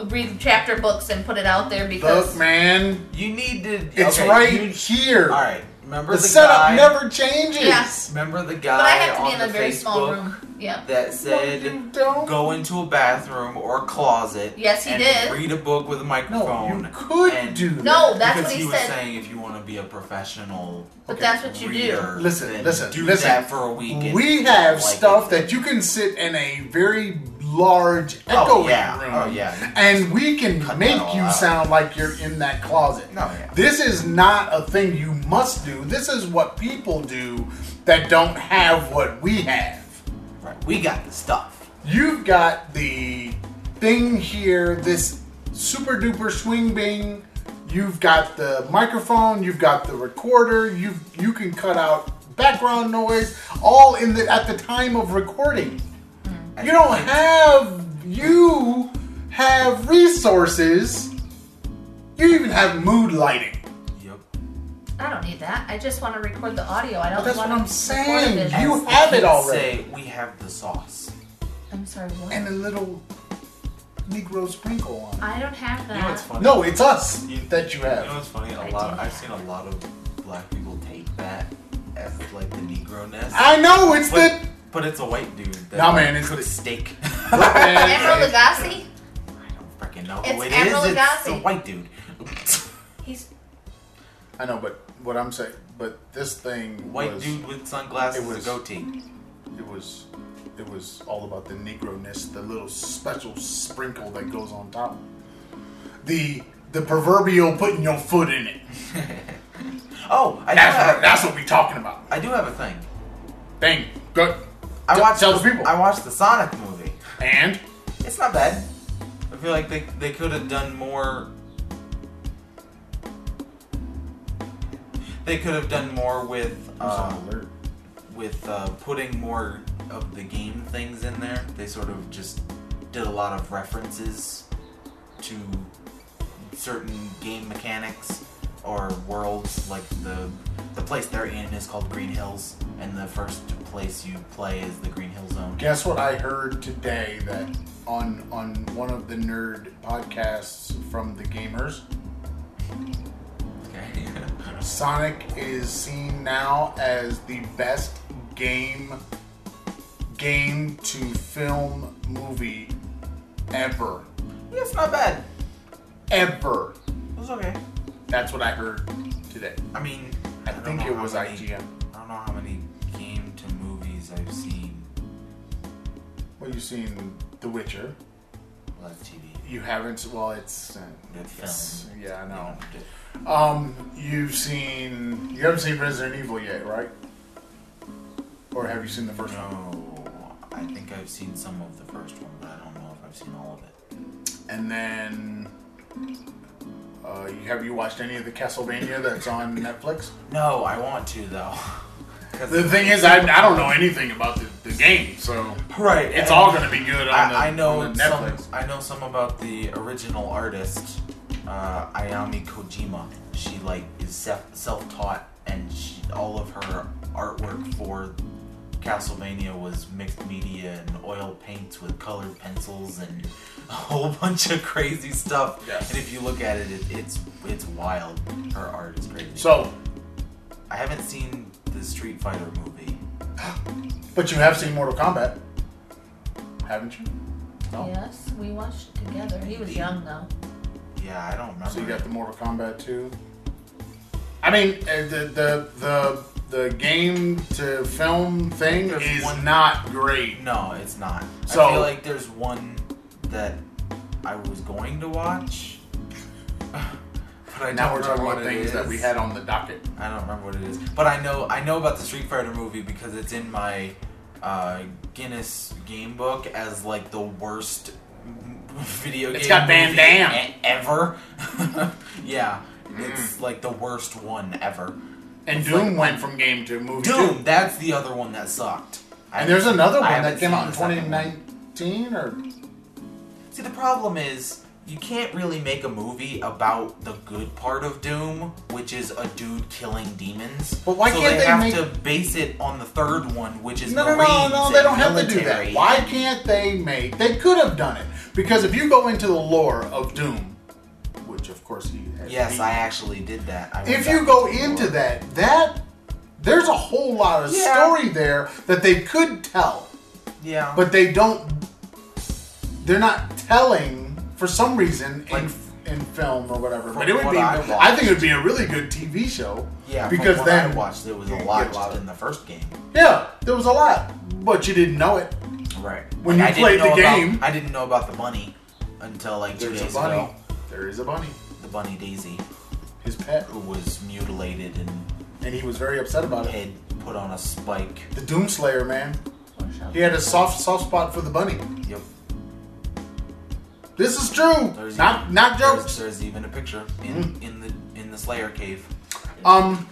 read chapter books and put it out there because Look, man, You need to. it's okay, right you- here. all right. Remember The the, setup guy? never changes. Yes. Remember the guy but I have to be in a the very Facebook small room. Yeah. that said you don't. go into a bathroom or a closet. Yes, he and did. Read a book with a microphone. No, microphone. you could and- do that. No, that's because what he, he was said. saying if you want to be a professional But Okay. that's what you reader, do. Listen, listen, do listen. that for a week. and We have like stuff it. that you can sit in a very large Oh, echoing yeah. room. Oh, yeah. And we can Cut make you out. sound like you're in that closet. No, yeah. This is not a thing you must do. This is what people do that don't have what we have. We got the stuff. You've got the thing here, this super duper swing bing You've got the microphone. You've got the recorder. You you can cut out background noise all in the at the time of recording. You don't have you have resources. You even have mood lighting. Yep. I don't need that. I just want to record the audio. I don't that's want what I'm saying. record You visual. have it Kids already. Say we have the sauce. I'm sorry. What? And a little Negro sprinkle on. it. I don't have that. You know what's funny? No, it's us You- that you have. You know what's funny? A I lot. do. I've seen a lot of black people take that as like the Negro ness. I know it's but, the. but it's a white dude. That Nah, like, man, it's cooks the- steak. Emeril Lagasse? I don't freaking know It's who it Emeril is. It's Lagasse. the white dude. He's I know, but what I'm saying, but this thing white was, dude with sunglasses it was- a goatee. It was, it was all about the Negro-ness, the little special sprinkle that goes on top. The the proverbial putting your foot in it. Oh, I That's have. what, that's what we talking about. I do have a thing. Dang, good. I watched. tell the, the people. I watched the Sonic movie. And It's not bad. I feel like they they could have done more. They could have done more with uh, with uh, putting more of the game things in there. They sort of just did a lot of references to certain game mechanics or worlds. Like the the place they're in is called Green Hills, and the first place you play is the Green Hill Zone. Guess what I heard today that on on one of the nerd podcasts from the gamers, Okay. Sonic is seen now as the best game game to film movie ever. yeah, it's not bad. Ever. It was okay. That's what I heard today. I mean, I don't think it was many- IGN. I don't know how many game to movies I've seen. Well, you've seen The Witcher. Well, that's TV. You haven't. Well, it's. Uh, It's. Yeah, I know. Know, Um, you've seen. You haven't seen Resident Evil yet, right? Or have you seen the first one? No, I think I've seen some of the first one, but I don't know if I've seen all of it. And then, uh, you, have you watched any of the Castlevania that's on Netflix? No, I want to though. The thing is, I, I don't know anything about the, the game, so right, it's all going to be good on the, I, I know on the some. Netflix. I know some about the original artist, uh, Ayami Kojima. She like is self self-taught, and she, all of her artwork for Castlevania was mixed media and oil paints with colored pencils and a whole bunch of crazy stuff. Yes. And if you look at it, it, it's it's wild. Her art is crazy. So, I haven't seen the Street Fighter movie. but you have seen Mortal Kombat, haven't you? No. yes. We watched it together. He was young though. Yeah, I don't remember. So you got the Mortal Kombat 2. I mean, uh, the the the the game to film thing There's is one- not great. No, it's not. So- I feel like there's one that I was going to watch, but I Now we're talking about things that we had on the docket. I don't remember what it is, but I know I know about the Street Fighter movie because it's in my uh, Guinness game book as like the worst video It's game It's got Van movie Damme. ever. yeah, Mm. it's like the worst one ever. And It's Doom like- went from game to movie Doom, too. that's the other one that sucked. I And there's another one that came out in the second one. 2019 or See, the problem is you can't really make a movie about the good part of Doom, which is a dude killing demons. But why so can't they they have make- to base it on the third one, which is No, no, no, no, they don't have to do that. Why can't they make? They could have done it because if you go into the lore of Doom, which of course he has Yes, beat- I actually did that. I If you go into lore. that, that there's a whole lot of Yeah. story there that they could tell, yeah, but they don't. They're not telling for some reason Like, in in film or whatever. But it would be. I I, think it would be a really good TV show. yeah, because then I watched, there was a lot a lot in the first game. Yeah, there was a lot, but you didn't know it. Right. When Like, you played the know about- game- I didn't know about the bunny until like two There's a days bunny. ago. There is a bunny. The bunny Daisy, His pet, who was mutilated and and he was very upset about it. put on a spike. The Doomslayer man. He had a soft soft spot for the bunny. Yep. This is true. There's not even- not jokes. There's, even a picture in in the in the Slayer cave. Um.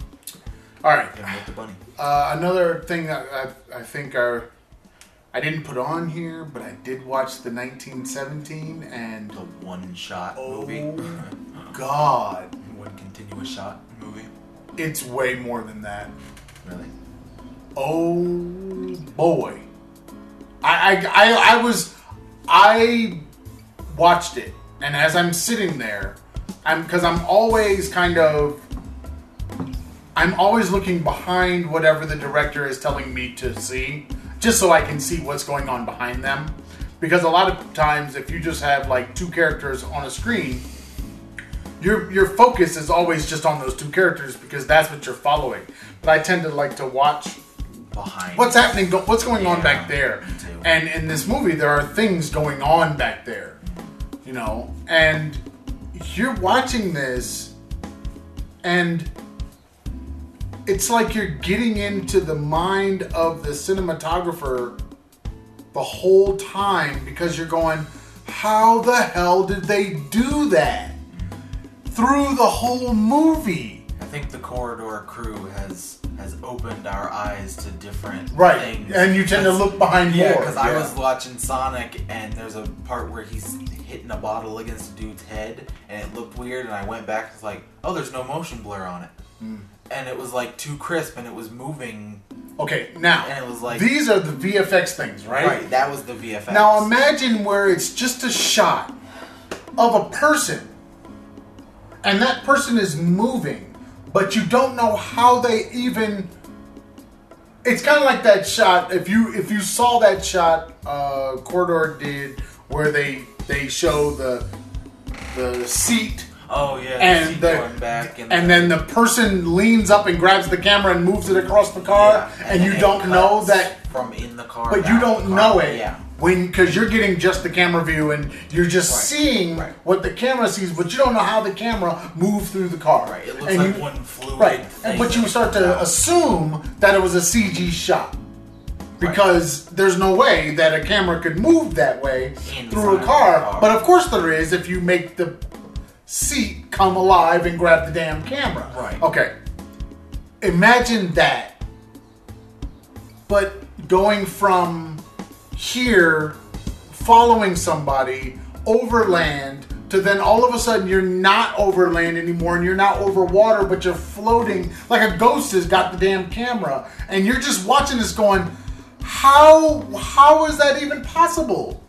All right. The bunny. Uh, another thing that I, I think are I didn't put on here, but I did watch the 1917 and The one shot oh movie. god, one continuous shot movie. it's way more than that. Really? Oh boy, I I, I, I was I watched it, and as I'm sitting there, I'm because I'm always kind of I'm always looking behind whatever the director is telling me to see, just so I can see what's going on behind them. Because a lot of times, if you just have like two characters on a screen, your your focus is always just on those two characters because that's what you're following. But I tend to like to watch Behind. what's happening, what's going on back there. And in this movie, there are things going on back there, you know. And you're watching this, and it's like you're getting into the mind of the cinematographer the whole time because you're going, how the hell did they do that through the whole movie? I think the corridor crew has has opened our eyes to different Right, things. and you tend to look behind Yeah, more. because I was watching Sonic, and there's a part where he's hitting a bottle against a dude's head, and it looked weird. And I went back, it's like, oh, there's no motion blur on it, Hmm. and it was like too crisp, and it was moving. Okay, now And it was like- these are the VFX things, right? Right, that was the VFX. Now imagine where it's just a shot of a person, and that person is moving, but you don't know how they even. It's kind of like that shot. If you if you saw that shot, uh, Corridor did where they they show the the seat oh yeah, and seat the going back, and, and then the person leans up and grabs the camera and moves it across the car, Yeah, and, you don't know that, from in the car, but you don't know it Yeah, when because you're getting just the camera view and you're just Right, seeing right. what the camera sees, but you don't know how the camera moved through the car. right. It looks and like you, one fluid. right, but you start to assume that it was a CG shot. Because there's no way that a camera could move that way through a car. car. But of course there is if you make the seat come alive and grab the damn camera. Right. Okay. Imagine that. But going from here, following somebody overland, to then all of a sudden you're not over land anymore and you're not over water, but you're floating like a ghost has got the damn camera, and you're just watching this going, how how is that even possible?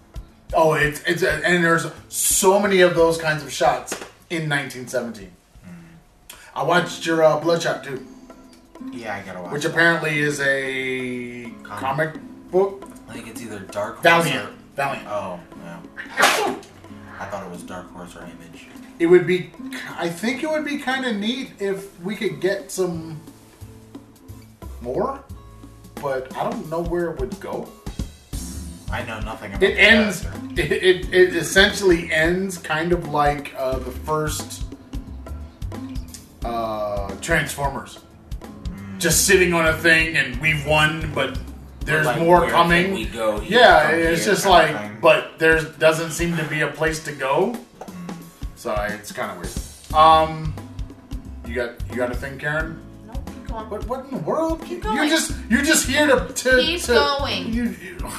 Oh, it's it's and there's so many of those kinds of shots in 1917. I watched your uh, Bloodshot too, Yeah, I gotta watch. which apparently is a comic book. I think it's either Dark Horse Valiant, or Valiant. Oh, yeah. I thought it was Dark Horse or Image. It would be, I think it would be kind of neat if we could get some more, but I don't know where it would go. I know nothing about It ends. It, it, it essentially ends kind of like uh, the first uh, Transformers, just sitting on a thing and we've won, but there's Like, more coming. we go yeah, it's just like, but there doesn't seem to be a place to go. So it's kind of weird. Um, you got you got a thing, Karen? What what in the world? Keep You're just you're just here to to Keep to- going. You, you,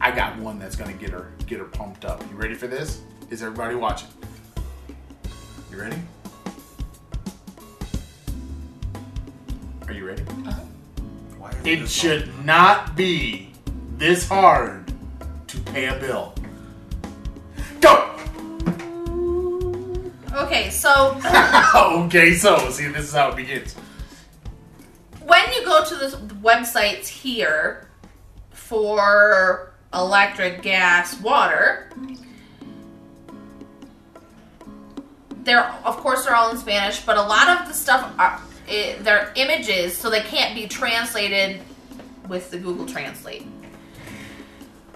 I got one that's gonna get her get her pumped up. You ready for this? Is everybody watching? You ready? Are you ready? Uh-huh. Why is It should not be this hard to pay a bill. Go. Okay, so okay, so see, this is how it begins. when you go to the websites here for electric, gas, water, they're of course they're all in Spanish, but a lot of the stuff are i they're images, so they can't be translated with the Google Translate.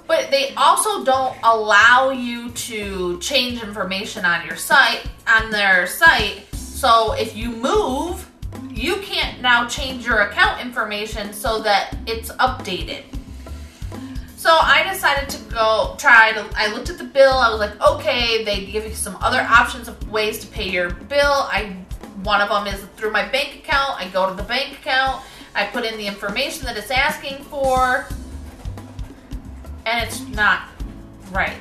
But they also don't allow you to change information on your site on their site. So if you move, you can't now change your account information so that it's updated. So I decided to go try to. I looked at the bill. I was like, okay, they give you some other options of ways to pay your bill. I one of them is through my bank account. I go to the bank account. I put in the information that it's asking for, and it's not right.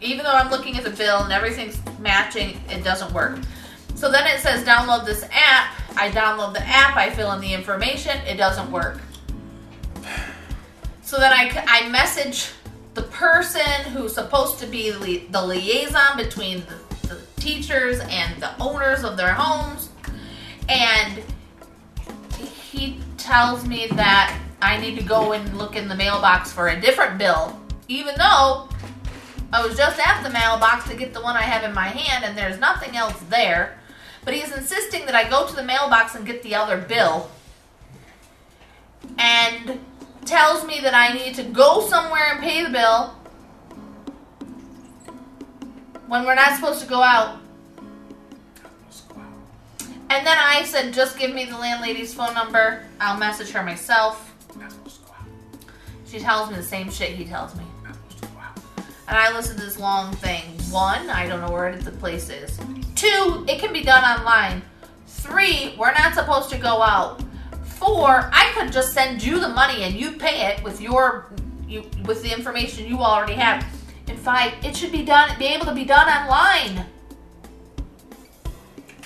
Even though I'm looking at the bill and everything's matching, it doesn't work. So then it says download this app. I download the app. I fill in the information. It doesn't work. So then I, I message the person who's supposed to be the, liaison between the, the teachers and the owners of their homes. And he tells me that I need to go and look in the mailbox for a different bill, even though I was just at the mailbox to get the one I have in my hand and there's nothing else there. But he's insisting that I go to the mailbox and get the other bill. And tells me that I need to go somewhere and pay the bill when we're not supposed to go out. And then I said, just give me the landlady's phone number. I'll message her myself. She tells me the same shit he tells me. And I listen to this long thing. One, I don't know where the place is. Two, it can be done online. Three, we're not supposed to go out. Four, I could just send you the money and you pay it with your you with the information you already have. And five, it should be done be able to be done online.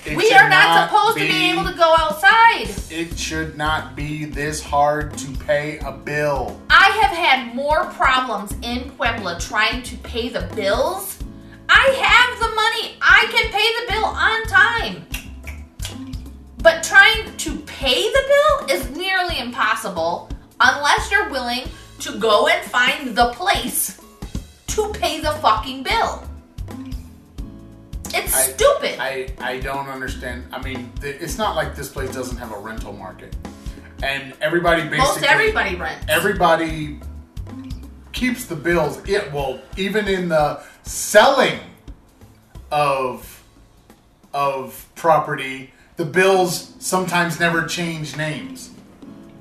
It we are not, supposed to be able to go outside. It should not be this hard to pay a bill. I have had more problems in Puebla trying to pay the bills. I have the money. I can pay the bill on time. But trying to pay the bill is nearly impossible unless you're willing to go and find the place to pay the fucking bill. It's I- stupid. I, I don't understand. I mean, th- it's not like this place doesn't have a rental market. And everybody basically. Most everybody rents. Everybody keeps the bills. It well, even in the selling of of property, the bills sometimes never change names.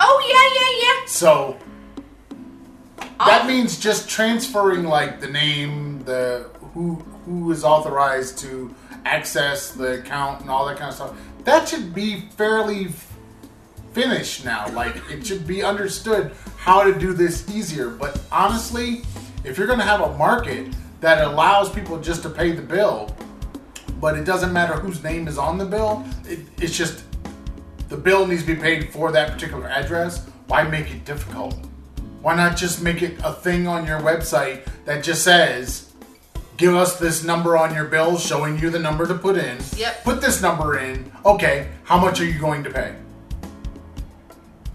oh yeah, So yeah, So that means just transferring like the name, the who who is authorized to access the account and all that kind of stuff. That should be fairly finished now. Like it should be understood how to do this easier. But honestly, if you're going to have a market that allows people just to pay the bill, but it doesn't matter whose name is on the bill, it, it's just the bill needs to be paid for that particular address. Why make it difficult? Why not just make it a thing on your website that just says, give us this number on your bill showing you the number to put in. Yep. Put this number in. Okay, how much are you going to pay?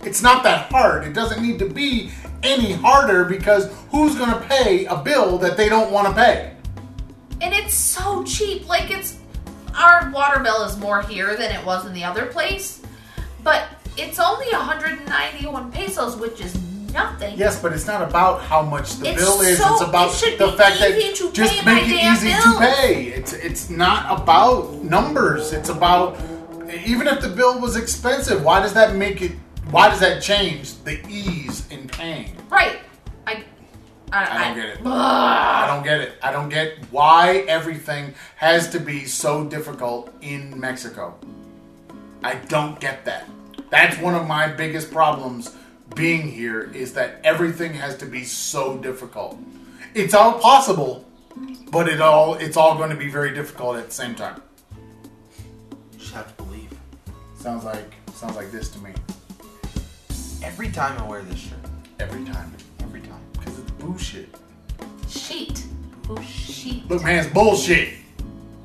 It's not that hard. It doesn't need to be any harder because who's going to pay a bill that they don't want to pay? and it's so cheap. Like it's our water bill is more here than it was in the other place, but it's only 191 pesos, which is nothing. Yes, but it's not about how much the It's bill is. so- it's about it the fact that just make it easy bills. to pay. It's it's not about numbers. It's about even if the bill was expensive, why does that make it? Why does that change the ease in paying? Right. I. I, I don't get it. Ugh. I don't get it. I don't get why everything has to be so difficult in Mexico. I don't get that. That's one of my biggest problems being here is that everything has to be so difficult. It's all possible, but it all it's all going to be very difficult at the same time. You just have to believe. Sounds like sounds like this to me Every time I wear this shirt, every time every time. because it's bullshit. Sheet. Bullshit. sheet. Look, man, it's bullshit.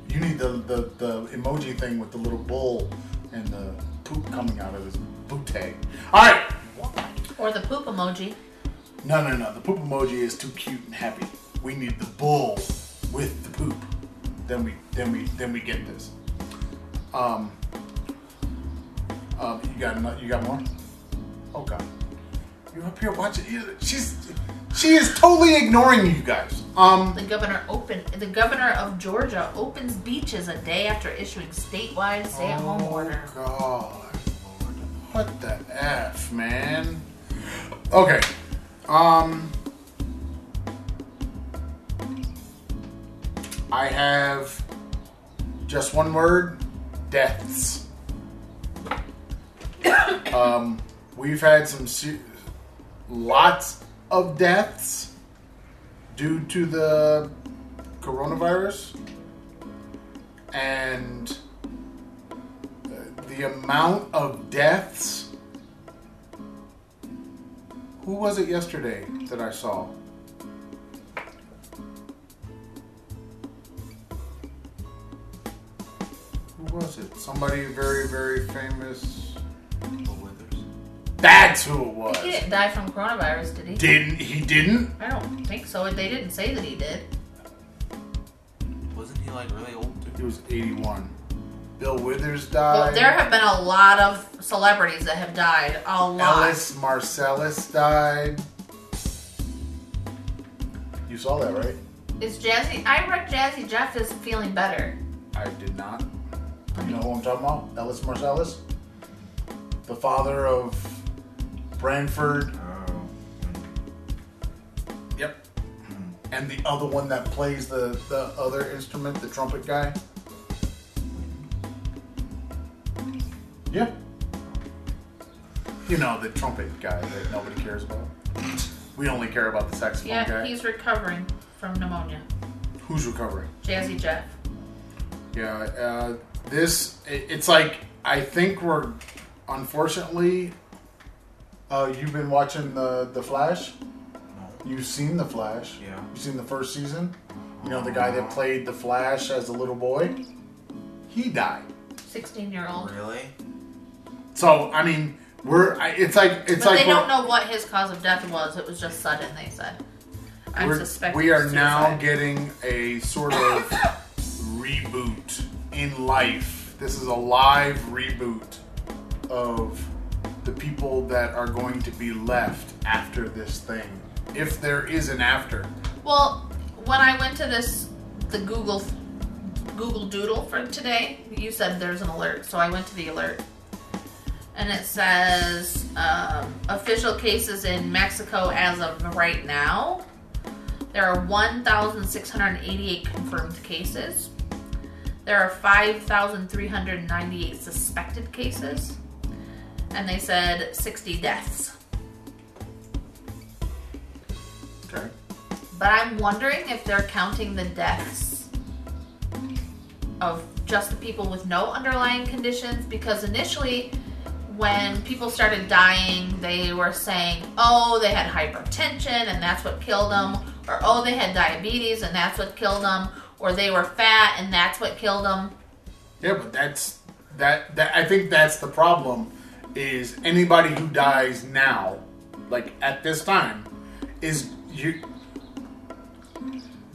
You need the, the, the emoji thing with the little bull and the poop coming out of his bootay. All right. Or the poop emoji. No, no, no. The poop emoji is too cute and happy. We need the bull with the poop. Then we, then we, then we get this. Um. Um. You got ano- you got more? Oh God. You're up here watching. She's she is totally ignoring you guys. Um. The governor open. The governor of Georgia opens beaches a day after issuing statewide stay-at-home oh, order. God. What the f, man? Okay. Um. I have just one word: deaths. um, we've had some se- lots of deaths due to the coronavirus, and uh, the amount of deaths who was it yesterday that I saw? Who was it? Somebody very, very famous. That's who it was. He didn't die from coronavirus, did he? Didn't he? Didn't? I don't think so. They didn't say that he did. Wasn't he like really old He was eighty-one. Bill Withers But died. there have been a lot of celebrities that have died. A lot. Ellis Marsalis died. You saw that, right? Is Jazzy? I read Jazzy Jeff is feeling better. I did not. You know who I'm talking about? Ellis Marsalis, the father of Branford. Oh. Yep. And the other one that plays the the other instrument, the trumpet guy. Yeah. You know the trumpet guy that nobody cares about. We only care about the saxophone guy. Yeah, guy. he's recovering from pneumonia. Who's recovering? Jazzy Jeff. Yeah, uh, this it, it's like I think we're unfortunately. Uh, you've been watching the the Flash. You've seen the Flash. Yeah. You've seen the first season. You know the guy that played the Flash as a little boy. He died. 16 year old. Really? So I mean, we're it's like it's But like they don't know what his cause of death was. It was just sudden, they said. I'm we're- suspecting we are suicide. now getting a sort of reboot in life. This is a live reboot of the people that are going to be left after this thing. If there is an after. Well, when I went to this, the Google Google Doodle for today, you said there's an alert, so I went to the alert, and it says um, official cases in Mexico as of right now. There are 1,688 confirmed cases. There are 5,398 suspected cases, and they said 60 deaths. Okay. But I'm wondering if they're counting the deaths of just the people with no underlying conditions because initially when people started dying they were saying oh they had hypertension and that's what killed them or oh they had diabetes and that's what killed them or they were fat and that's what killed them Yeah, but that's that that I think that's the problem is anybody who dies now, like at this time, is you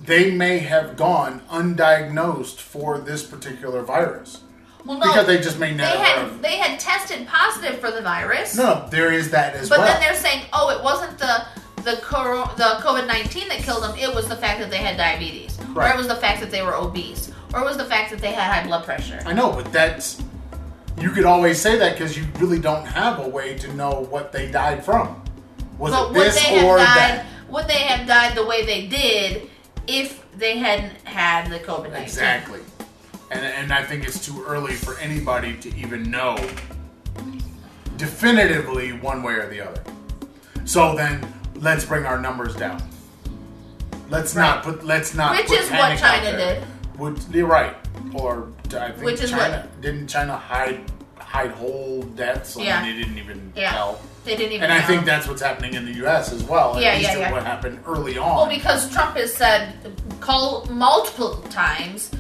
they may have gone undiagnosed for this particular virus. Well no Because they just may they had they had tested positive for the virus No, there is that as But well. But then they're saying, oh, it wasn't the the coro- the COVID nineteen that killed them. It was the fact that they had diabetes, or it was the fact that they were obese, or it was the fact that they had high blood pressure. I know, but that's you could always say that because you really don't have a way to know what they died from. Was But it would this they have or died? that? Would they have died the way they did if they hadn't had the COVID nineteen? Exactly. And, and I think it's too early for anybody to even know definitively one way or the other. So then let's bring our numbers down. Let's not put let's not Which is what China did. Which, you're right. Or I think Which is China didn't China hide hide whole deaths? I Yeah. they didn't even Yeah. tell. They didn't even. And I think that's what's happening in the U.S. as well. At Yeah, least yeah, yeah. what happened early on. Well, because Trump has said call multiple times,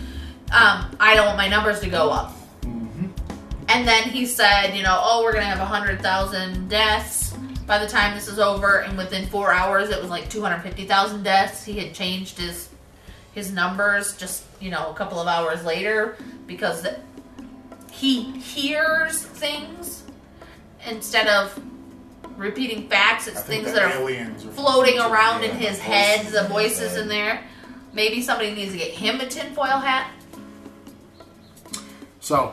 um, I don't want my numbers to go up. And then he said, you know, oh, we're gonna have hundred thousand deaths by the time this is over, and within four hours, it was like two hundred fifty thousand deaths. He had changed his his numbers just you know a couple of hours later because the, he hears things instead of repeating facts. It's things that are floating around in his head, the voices in there. Maybe somebody needs to get him a tinfoil hat. So,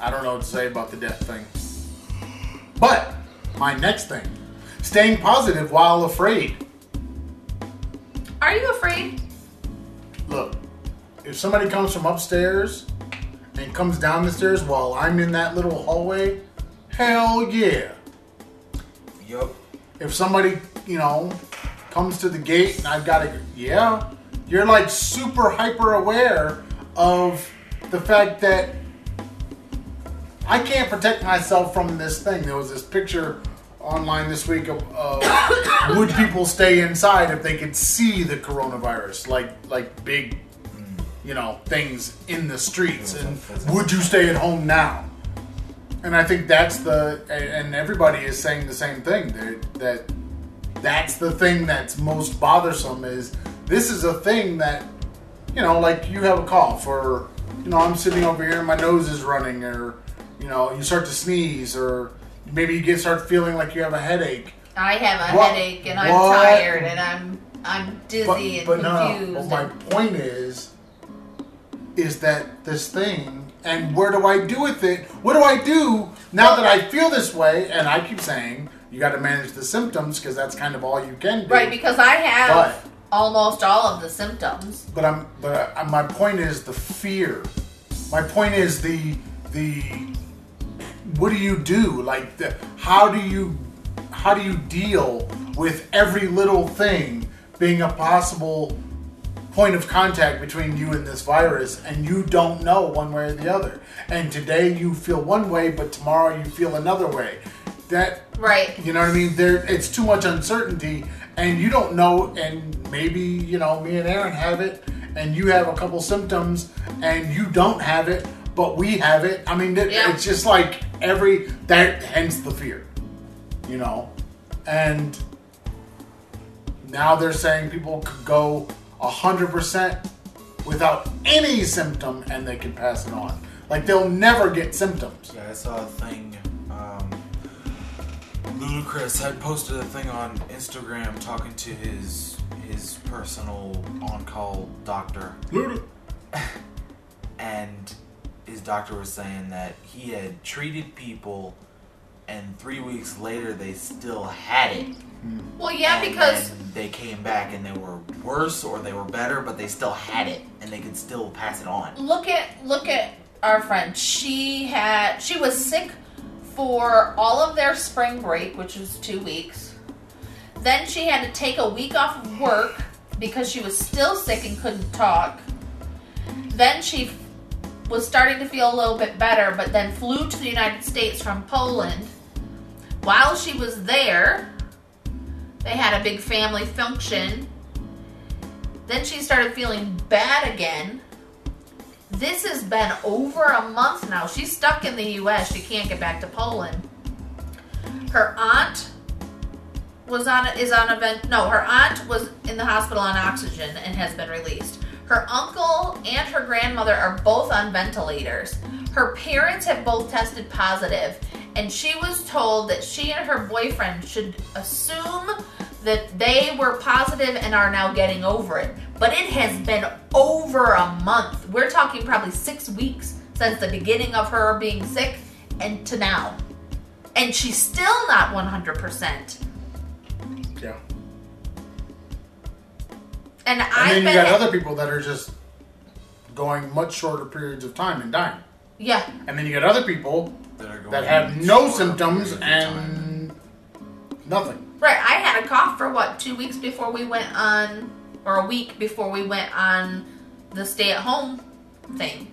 I don't know what to say about the death thing. But, my next thing staying positive while afraid. Are you afraid? Look, if somebody comes from upstairs and comes down the stairs while I'm in that little hallway, hell yeah. Yup. If somebody, you know, comes to the gate and I've got to, yeah, you're like super hyper aware of the fact that I can't protect myself from this thing. There was this picture online this week of uh, would people stay inside if they could see the coronavirus, like like big, you know, things in the streets, and would you stay at home now? And I think that's the and everybody is saying the same thing that that that's the thing that's most bothersome is this is a thing that you know like you have a cough or you know I'm sitting over here and my nose is running or you know you start to sneeze or maybe you get start feeling like you have a headache I have a What- headache and I'm what- tired and I'm I'm dizzy but, and but no, no, confused. but my point is is that this thing and where do I do with it? What do I do now that I feel this way? And I keep saying you got to manage the symptoms because that's kind of all you can do. right, because I have almost all of the symptoms. But I'm but I, my point is the fear. My point is the the what do you do? Like the, how do you how do you deal with every little thing being a possible point of contact between you and this virus and you don't know one way or the other. And today you feel one way but tomorrow you feel another way. That Right. you know what I mean? There, it's too much uncertainty, and you don't know. And maybe you know, me and Aaron have it, and you have a couple symptoms, and you don't have it, but we have it. I mean, it, Yeah. it's just like every that. Hence the fear, you know. And now they're saying people could go hundred percent without any symptom, and they can pass it on. Like they'll never get symptoms. Yeah, I saw a thing. Um, Ludacris had posted a thing on Instagram talking to his his personal on-call doctor, and his doctor was saying that he had treated people, and three weeks later they still had it. Hmm. Well, yeah, And because then they came back and they were worse or they were better, but they still had it and they could still pass it on. look at look at our friend. She had she was sick for all of their spring break, which was two weeks. Then she had to take a week off of work because she was still sick and couldn't talk. Then she was starting to feel a little bit better, but then flew to the United States from Poland. While she was there, they had a big family function. Then she started feeling bad again. This has been over a month now. She's stuck in the US. She can't get back to Poland. Her aunt was on is on a vent. No, her aunt was in the hospital on oxygen and has been released. Her uncle and her grandmother are both on ventilators. Her parents have both tested positive, and she was told that she and her boyfriend should assume that they were positive and are now getting over it. But it has been over a month. We're talking probably six weeks since the beginning of her being sick and to now. And she's still not 100%. Yeah. And, And I've then you been got other people that are just going much shorter periods of time and dying. yeah, And then you got other people That, are going that have no symptoms periods of time. and nothing. right. I had a cough for what two weeks before we went on, or a week before we went on the stay-at-home thing.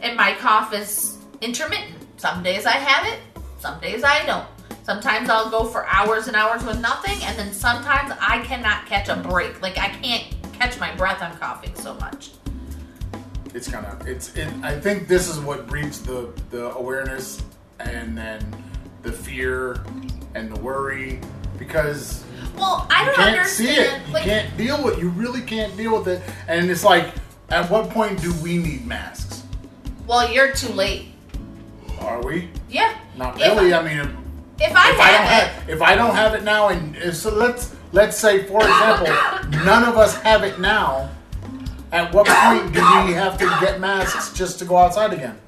And my cough is intermittent. Some days I have it, some days I don't. Sometimes I'll go for hours and hours with nothing, and then sometimes I cannot catch a break. Like I can't catch my breath. I'm coughing so much. It's kind of it's. It, I think this is what breeds the the awareness and then the fear and the worry because Well, I don't can't understand. see it. You like, can't deal with. You really can't deal with it. And it's like, at what point do we need masks? well, you're too late. Are we? Yeah. Not really. I- I mean, if, If I if I don't have it, have if I don't have it now, and so let's let's say for example, none of us have it now. At what point do we have to get masks just to go outside again?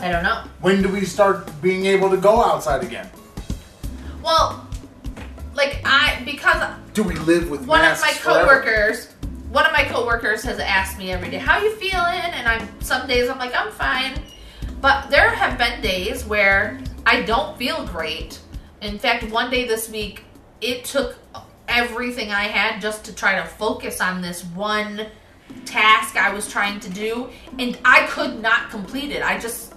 I don't know. When do we start being able to go outside again? Well, like I because Do we live with one of my forever? coworkers one of my coworkers has asked me every day how you feeling? And i'm some days i'm like i'm fine. But there have been days where i don't feel great. In fact one day this week it took everything i had just to try to focus on this one task i was trying to do and i could not complete it. I just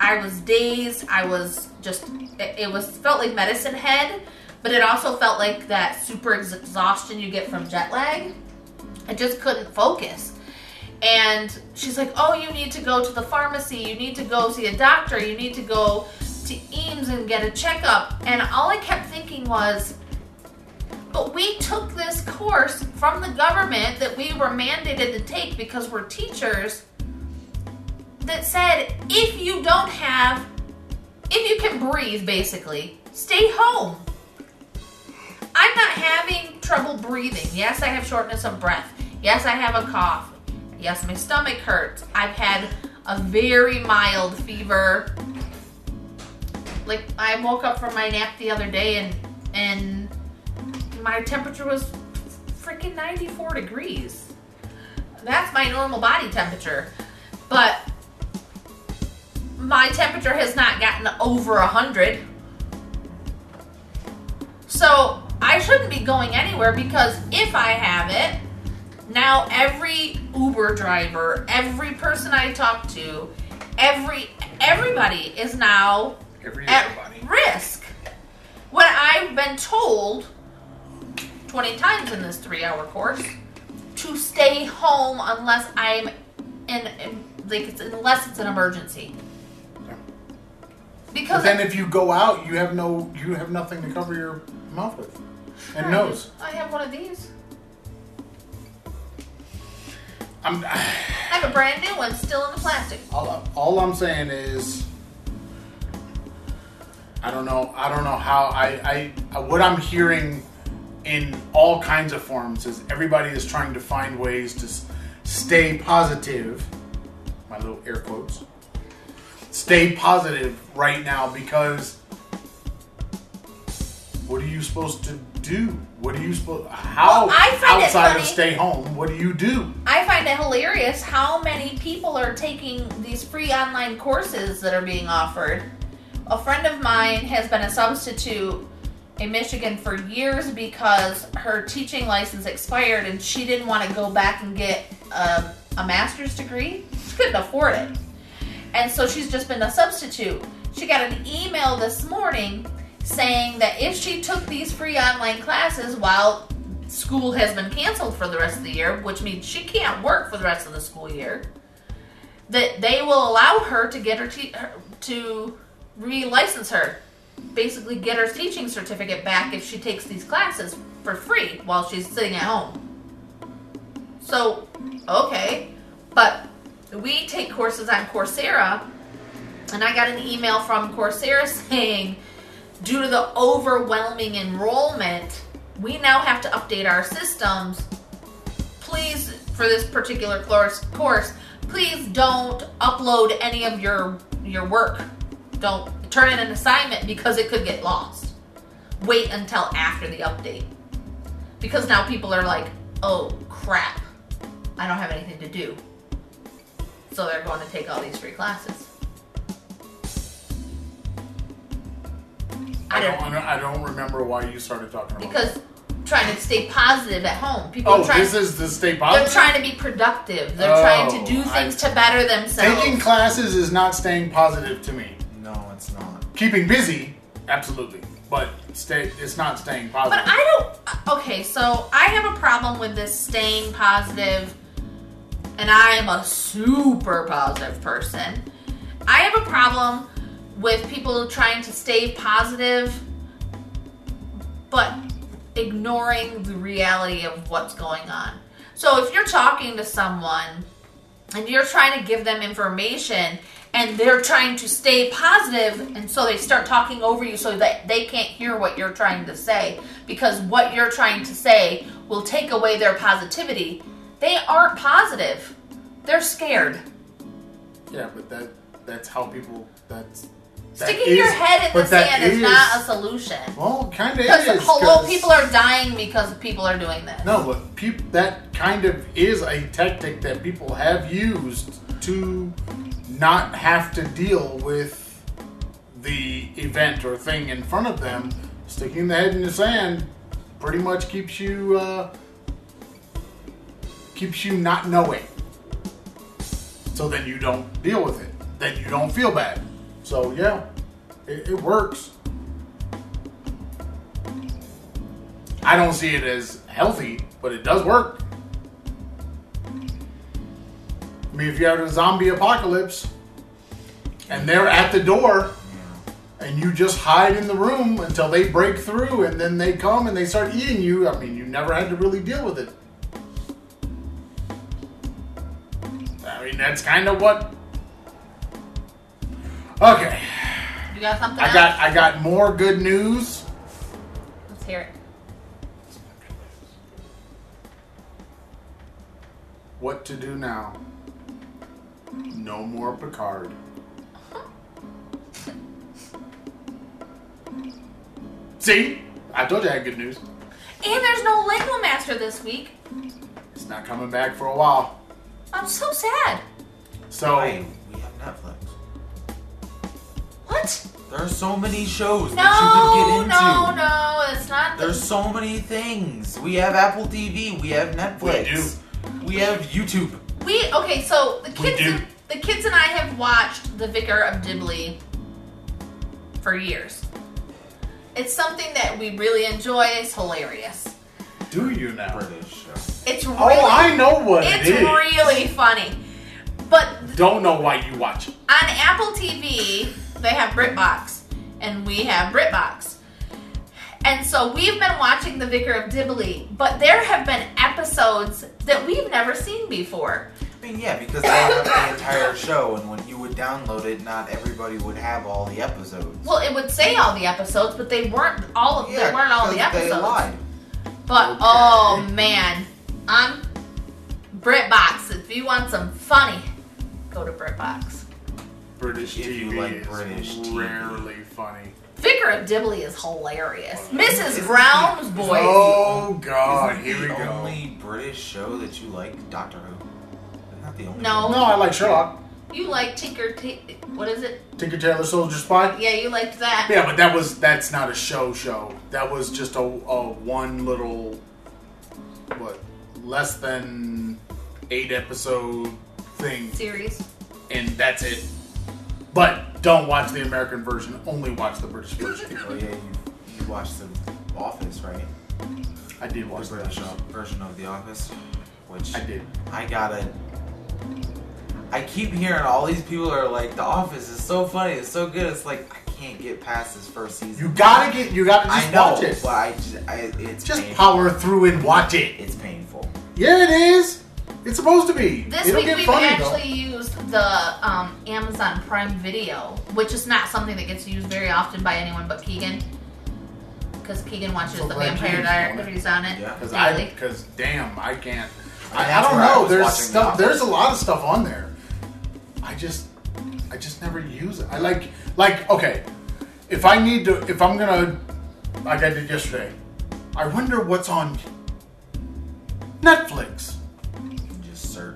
I was dazed. I was just it, it was felt like medicine head, but it also felt like that super ex- exhaustion you get from jet lag. I just couldn't focus. And she's like, "Oh, you need to go to the pharmacy. You need to go see a doctor. You need to go to IMSS and get a checkup." And all I kept thinking was, "But we took this course from the government that we were mandated to take because we're teachers." that said if you don't have if you can breathe basically stay home i'm not having trouble breathing. Yes i have shortness of breath. Yes i have a cough. Yes my stomach hurts. I've had a very mild fever. Like i woke up from my nap the other day and and my temperature was freaking 94 degrees. That's my normal body temperature. But my temperature has not gotten over 100. So I shouldn't be going anywhere because if I have it, now every Uber driver, every person I talk to, every everybody is now Every at risk. When I've been told 20 times in this three hour course to stay home unless I'm in, in like it's, unless it's an emergency. But Because then if you go out, you have no, you have nothing to cover your mouth with and I- nose. I have one of these. I'm, I have a brand new one still in the plastic. all, all I'm saying is, I don't know. I don't know how. I, I uh, what I'm hearing in all kinds of forms is everybody is trying to find ways to stay positive. My little air quotes. Stay positive right now because what are you supposed to do? What do you supposed? How Well, I find it outside of stay home? What do you do? I find it hilarious how many people are taking these free online courses that are being offered. A friend of mine has been a substitute in Michigan for years because her teaching license expired and she didn't want to go back and get a, a master's degree. She couldn't afford it. And so she's just been a substitute. She got an email this morning saying that if she took these free online classes while school has been canceled for the rest of the year, which means she can't work for the rest of the school year, that they will allow her to get her, te- her to relicense her, basically get her teaching certificate back if she takes these classes for free while she's sitting at home. So, okay, but we take courses on Coursera, and I got an email from Coursera saying, due to the overwhelming enrollment, we now have to update our systems. Please, for this particular course, course, please don't upload any of your your work. Don't turn in an assignment because it could get lost. Wait until after the update. Because now people are like, "Oh crap. I don't have anything to do." So they're going to take all these free classes. I I don't. don't I don't remember why you started talking about. because trying to stay positive at home. People oh, are trying this is the stay positive. they're trying to be productive. They're Oh, trying to do oh, I- things to better themselves. Taking classes is not staying positive to me. No, it's not. Keeping busy, absolutely, but stay. It's not staying positive. but. I don't uh, okay, so I have a problem with this staying positive and I am a super positive person. I have a problem with people trying to stay positive but ignoring the reality of what's going on. So if you're talking to someone and you're trying to give them information and they're trying to stay positive and so they start talking over you so that they can't hear what you're trying to say because what you're trying to say will take away their positivity. They aren't positive. They're scared. yeah, but that that's how people. That's Sticking your head in the sand is, is- not a solution. Well, kind of is. hello, people are dying because people are doing this. No, but peop- that kind of is a tactic that people have used to not have to deal with the event or thing in front of them. Sticking the head in the sand pretty much keeps you uh, keeps you not knowing. So then you don't deal with it. Then you don't feel bad. So yeah, it, it works. I don't see it as healthy, but it does work. I mean, if you have a zombie apocalypse and they're at the door and you just hide in the room until they break through and then they come and they start eating you, I mean, you never had to really deal with it. I mean, that's kind of what. Okay, You got something? I else? got I got more good news. Let's hear it. What to do now? No more Picard. See? I told you I had good news. And there's no Lego Master this week. It's not coming back for a while. I'm so sad. So, Why? We have Netflix. What? There are so many shows No, that you can get into. no, no. It's not. The, There's so many things. We have Apple TV. We have Netflix. We do. We have YouTube. we okay. So the kids, and, the kids and I have watched The Vicar of Dibley for years. It's something that we really enjoy. It's hilarious. do you now? British show. It's oh, really, Oh, I know what it's it is. really funny. But Don't know why you watch it. on Apple TV, they have BritBox, and we have BritBox. And so we've been watching The Vicar of Dibley, but there have been episodes that we've never seen before. I mean, yeah, because they have the entire show, and when you would download it, not everybody would have all the episodes. Well, it would say all the episodes, but they weren't all of they weren't all the because They episodes. lied. But oh man, on BritBox, if you want some funny, go to BritBox. British If you TV like is British TV. rarely funny. Vicar of Dibley is hilarious. Mrs. Brown's he- Boys. Oh God, Isn't here we go. the only British show that you like Doctor Who? Isn't the only No. one? No, I like Sherlock. You like Tinker? T- what is it? Tinker Tailor Soldier Spy. Yeah, you liked that. Yeah, but that was that's not a show show. That was just a, a one little what less than eight episode thing, Series. and that's it. But don't watch the American version. Only watch the British version. Oh yeah, you, you watched The Office, right? I did watch the the British British. version of The Office, which I did. I gotta. I keep hearing all these people are like, "The Office is so funny, it's so good." It's like I can't get past this first season. You gotta get. You gotta just I know, watch it. but I just, I, it's Just painful. power through and watch it. It's painful. Yeah, it is. It's supposed to be. This It'll week get we've funny actually used the um, Amazon Prime Video, which is not something that gets used very often by anyone but Keegan, because Keegan watches So the Vampire Keegan's doing it. Diaries on it Yeah. Because I, because damn, I can't. I, I don't where I know. There's watching The stuff. There's a lot of stuff on there. I just, I just never use it. I like, like, okay, if I need to, if I'm gonna, like I did yesterday, I wonder what's on Netflix.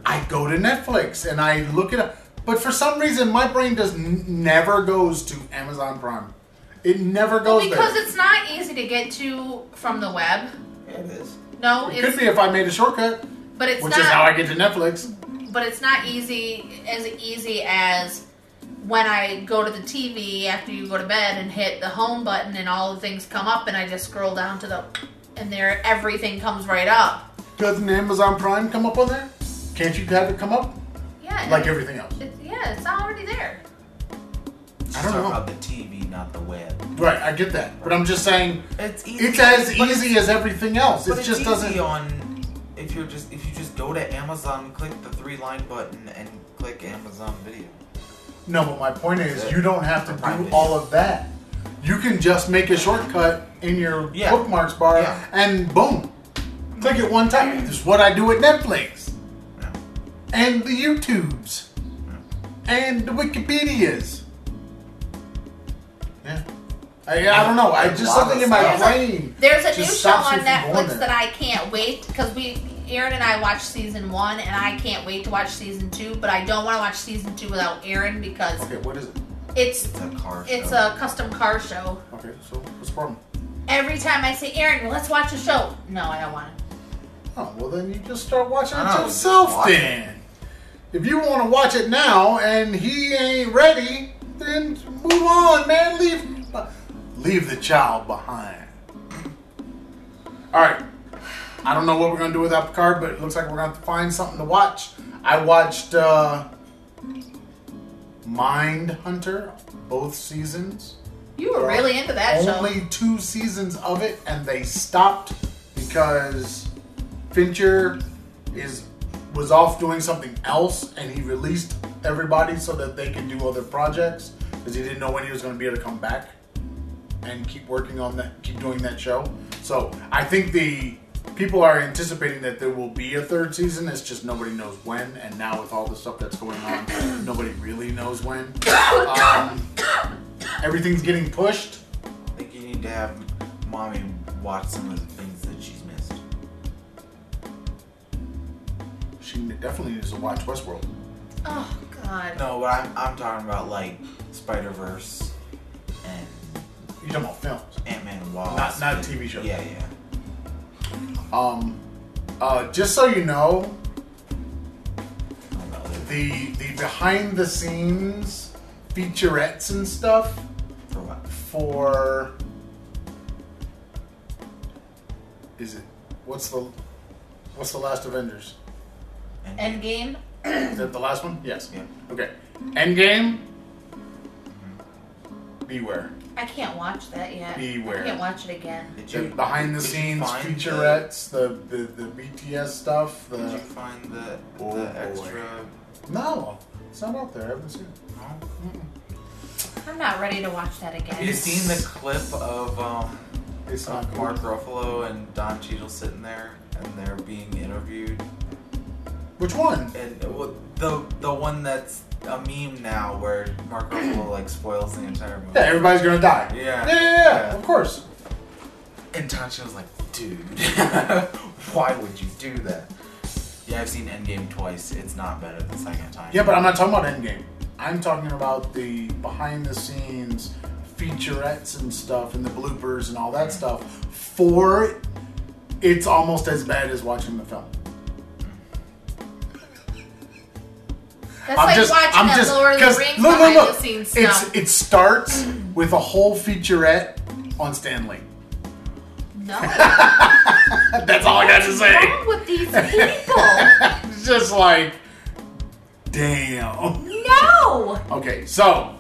I go to Netflix and I look it up, but for some reason my brain does n- never goes to Amazon Prime. It never Well, goes because there. it's not easy to get to from the web. Yeah, it is. No, It it's could be if I made a shortcut, but it's which not. is how I get to Netflix. but it's not easy as easy as when I go to the TV after you go to bed and hit the home button and all the things come up and I just scroll down to the and there everything comes right up. Doesn't Amazon Prime come up on there? Can't you have it come up Yeah, like everything else? It's, yeah, it's already there. I don't know. about the TV, not the web. Right, I get that, but I'm just saying It's easy. it's as but easy as everything else. It it's just easy doesn't. on if you're just if you just go to Amazon, click the three line button, and click Amazon Video. No, but my point is, That's you don't have to do Video. all of that. You can just make a shortcut in your Yeah. bookmarks bar, Yeah. and boom, click it one time. This is what I do at Netflix, Yeah. And the YouTubes, and the Wikipedias. Yeah. I, I don't know. I just something in my There's a- brain. There's a new show on you from going Netflix that I can't wait because we, Aaron and I watched season one, and I can't wait to watch season two. But I don't want to watch season two without Aaron because Okay, what is it? it's It's a car it's show. a custom car show. Okay, so what's the problem? Every time I say Aaron, let's watch a show. No, I don't want to. Oh, well then you just start watching I it yourself just watch it. then. If you want to watch it now and he ain't ready, then move on, man. Leave, leave the child behind. All right. I don't know what we're gonna do without that card, but it looks like we're gonna have to find something to watch. I watched uh, Mindhunter both seasons. You were really into that show. Only two seasons of it, and they stopped because Fincher is was off doing something else, and he released everybody so that they could do other projects because he didn't know when he was going to be able to come back and keep working on that, keep doing that show. So I think the people are anticipating that there will be a third season. It's just nobody knows when, and now with all the stuff that's going on, nobody really knows when. Um, everything's getting pushed. I think you need to have mommy watch some of She definitely needs to watch Westworld. oh God. No, but I'm, I'm talking about like Spider Verse and You're talking about films. Ant Man and Wasp. Not- not and- TV show. Yeah, yeah. Um, uh, just so you know, know. the the behind the scenes featurettes and stuff For what? for is it what's the what's the last Avengers? And, Endgame. Is that the last one? Yes. Yeah. Okay. Endgame. Beware. I can't watch that yet. Beware. I can't watch it again. Did The you behind the did scenes find featurettes, the, the the BTS stuff. The, did you find the, Oh, the extra? no, it's not out there. I haven't seen it. No? I'm not ready to watch that again. Have you seen the clip of um, It's not of good. Mark Ruffalo and Don Cheadle sitting there and they're being interviewed? Which one? And well, the the one that's a meme now where Mark Ruffalo like spoils the entire movie. Yeah, everybody's gonna die. Yeah. Yeah, yeah, yeah, Yeah. of course. And Cheadle's like, dude, why would you do that? Yeah, I've seen Endgame twice. It's not better the second time. Yeah, but I'm not talking about Endgame. I'm talking about the behind the scenes featurettes and stuff and the bloopers and all that mm. stuff. For it's almost as bad as watching the film. That's like watching that Lord of the Rings look, look, look. scenes It's stuff. it starts with a whole featurette on Stan Lee. No. That's all I got to What's say. wrong with these people? It's just like, damn. No. Okay, so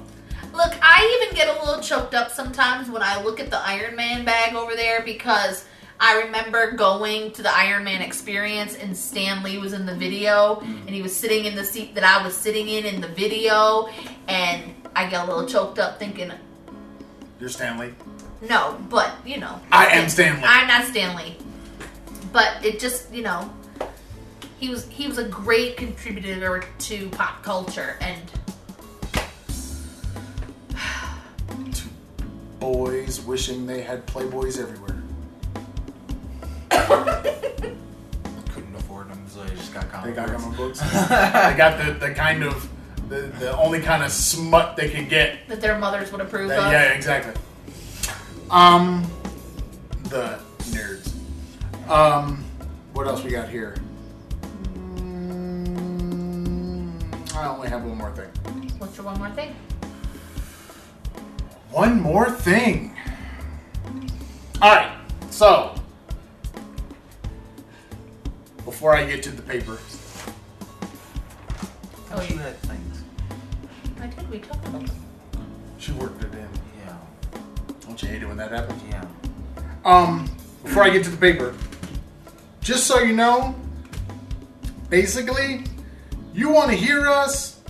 Look, I even get a little choked up sometimes when I look at the Iron Man bag over there because I remember going to the Iron Man experience and Stan Lee was in the video and he was sitting in the seat that I was sitting in in the video and I get a little choked up thinking, you're Stanley. no, but you know. I am Stan Lee. I'm not Stanley. But it just, you know, he was he was a great contributor to pop culture and boys wishing they had Playboys everywhere. Couldn't afford them, so they just got They comic got books. comic books. they got the, the kind of the, the only kind of smut they could get. that their mothers would approve That- of. yeah, exactly. Um, the nerds. Um, what else we got here? Mm, I only have one more thing. What's your one more thing? One more thing. All right, so before I get to the paper, Oh, you you, had things. I did. We talked about them. she worked it in. Yeah. Don't you hate it when that happens? Yeah. Um, before I get to the paper, just so you know, basically, you want to hear us,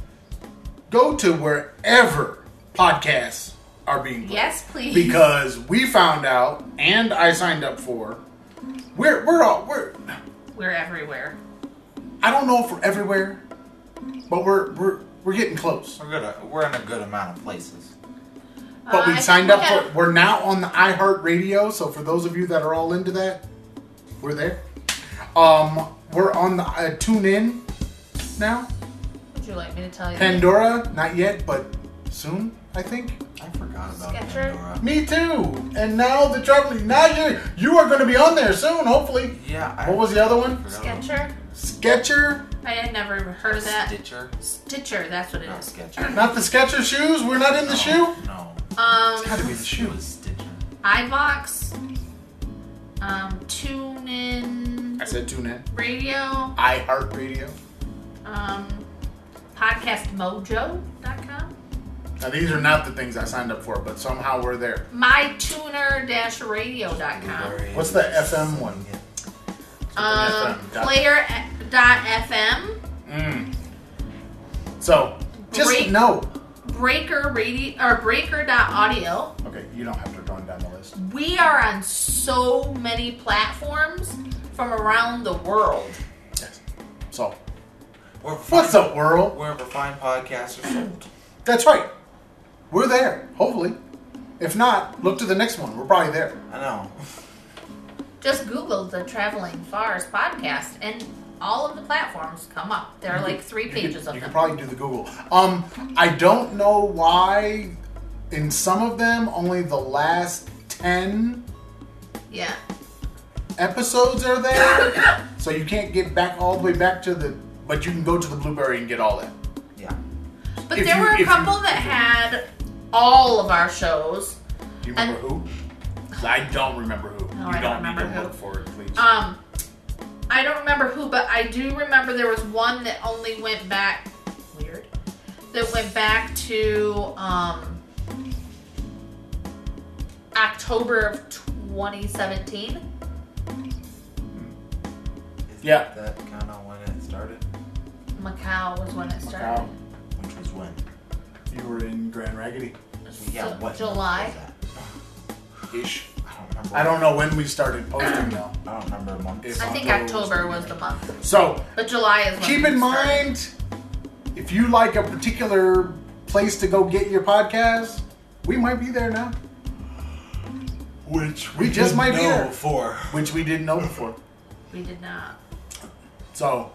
go to wherever podcasts are being played. Yes, please. Because we found out, and I signed up for, we're we're all we're. We're everywhere. I don't know if we're everywhere, but we're we're we're getting close. We're good. We're in a good amount of places. But we Uh, signed we up have- for. We're now on the iHeartRadio. So for those of you that are all into that, we're there. Um, we're on the uh, TuneIn now. Would you like me to tell you? Pandora, not yet, but soon. I think. I forgot about Sketcher? Pandora. Me too. And now the traveling. Now you you are going to be on there soon, hopefully. Yeah. I What was the other one? Sketcher. Sketcher. I had never heard of that. Stitcher. Stitcher. That's what it Not is. Sketcher. Not the Sketcher shoes. We're not in the shoe. No. Um, It's got to be the shoe. Stitcher. iVoox. Um, TuneIn I said tune in. Radio. iHeartRadio. Um, podcastmojo.com. Now these are not the things I signed up for, but somehow we're there. mytuner-radio.com. What's the FM one? Um, player.fm. Mm. So just Great. know. Breaker radio or breaker.audio. Okay, you don't have to run down the list. We are on so many platforms from around the world. Yes. So Where what's fine- up, world? Wherever fine podcasts are sold. That's right. We're there. Hopefully. If not, look to the next one. We're probably there. I know. Just Google the Traveling Fars podcast and all of the platforms come up. There are like three pages could, of you them. could probably do the Google. Um, I don't know why. In some of them, only the last ten yeah. episodes are there, so you can't get back all the way back to the. But you can go to the Blubrry and get all that. Yeah. But If there you- were if a you- couple that had all of our shows. Do you remember And- who? 'Cause I don't remember who. No, you I don't need remember to who. look for it, please. Um, I don't remember who, but I do remember there was one that only went back. Weird. That went back to um, October of 2017. Is Yeah. That kind of when it started. Macau was when it started. Macau. Which was when. You were in Grand Raggedy. Yeah. So, What July. month was that? Ish. I don't remember. I don't know when we started posting though. I don't remember a month. If I think October was October the was the month, So but July is when keep it in started. mind, if you like a particular place to go get your podcast, we might be there now, Which We just didn't might be know there. for. which we didn't know before. We did not. So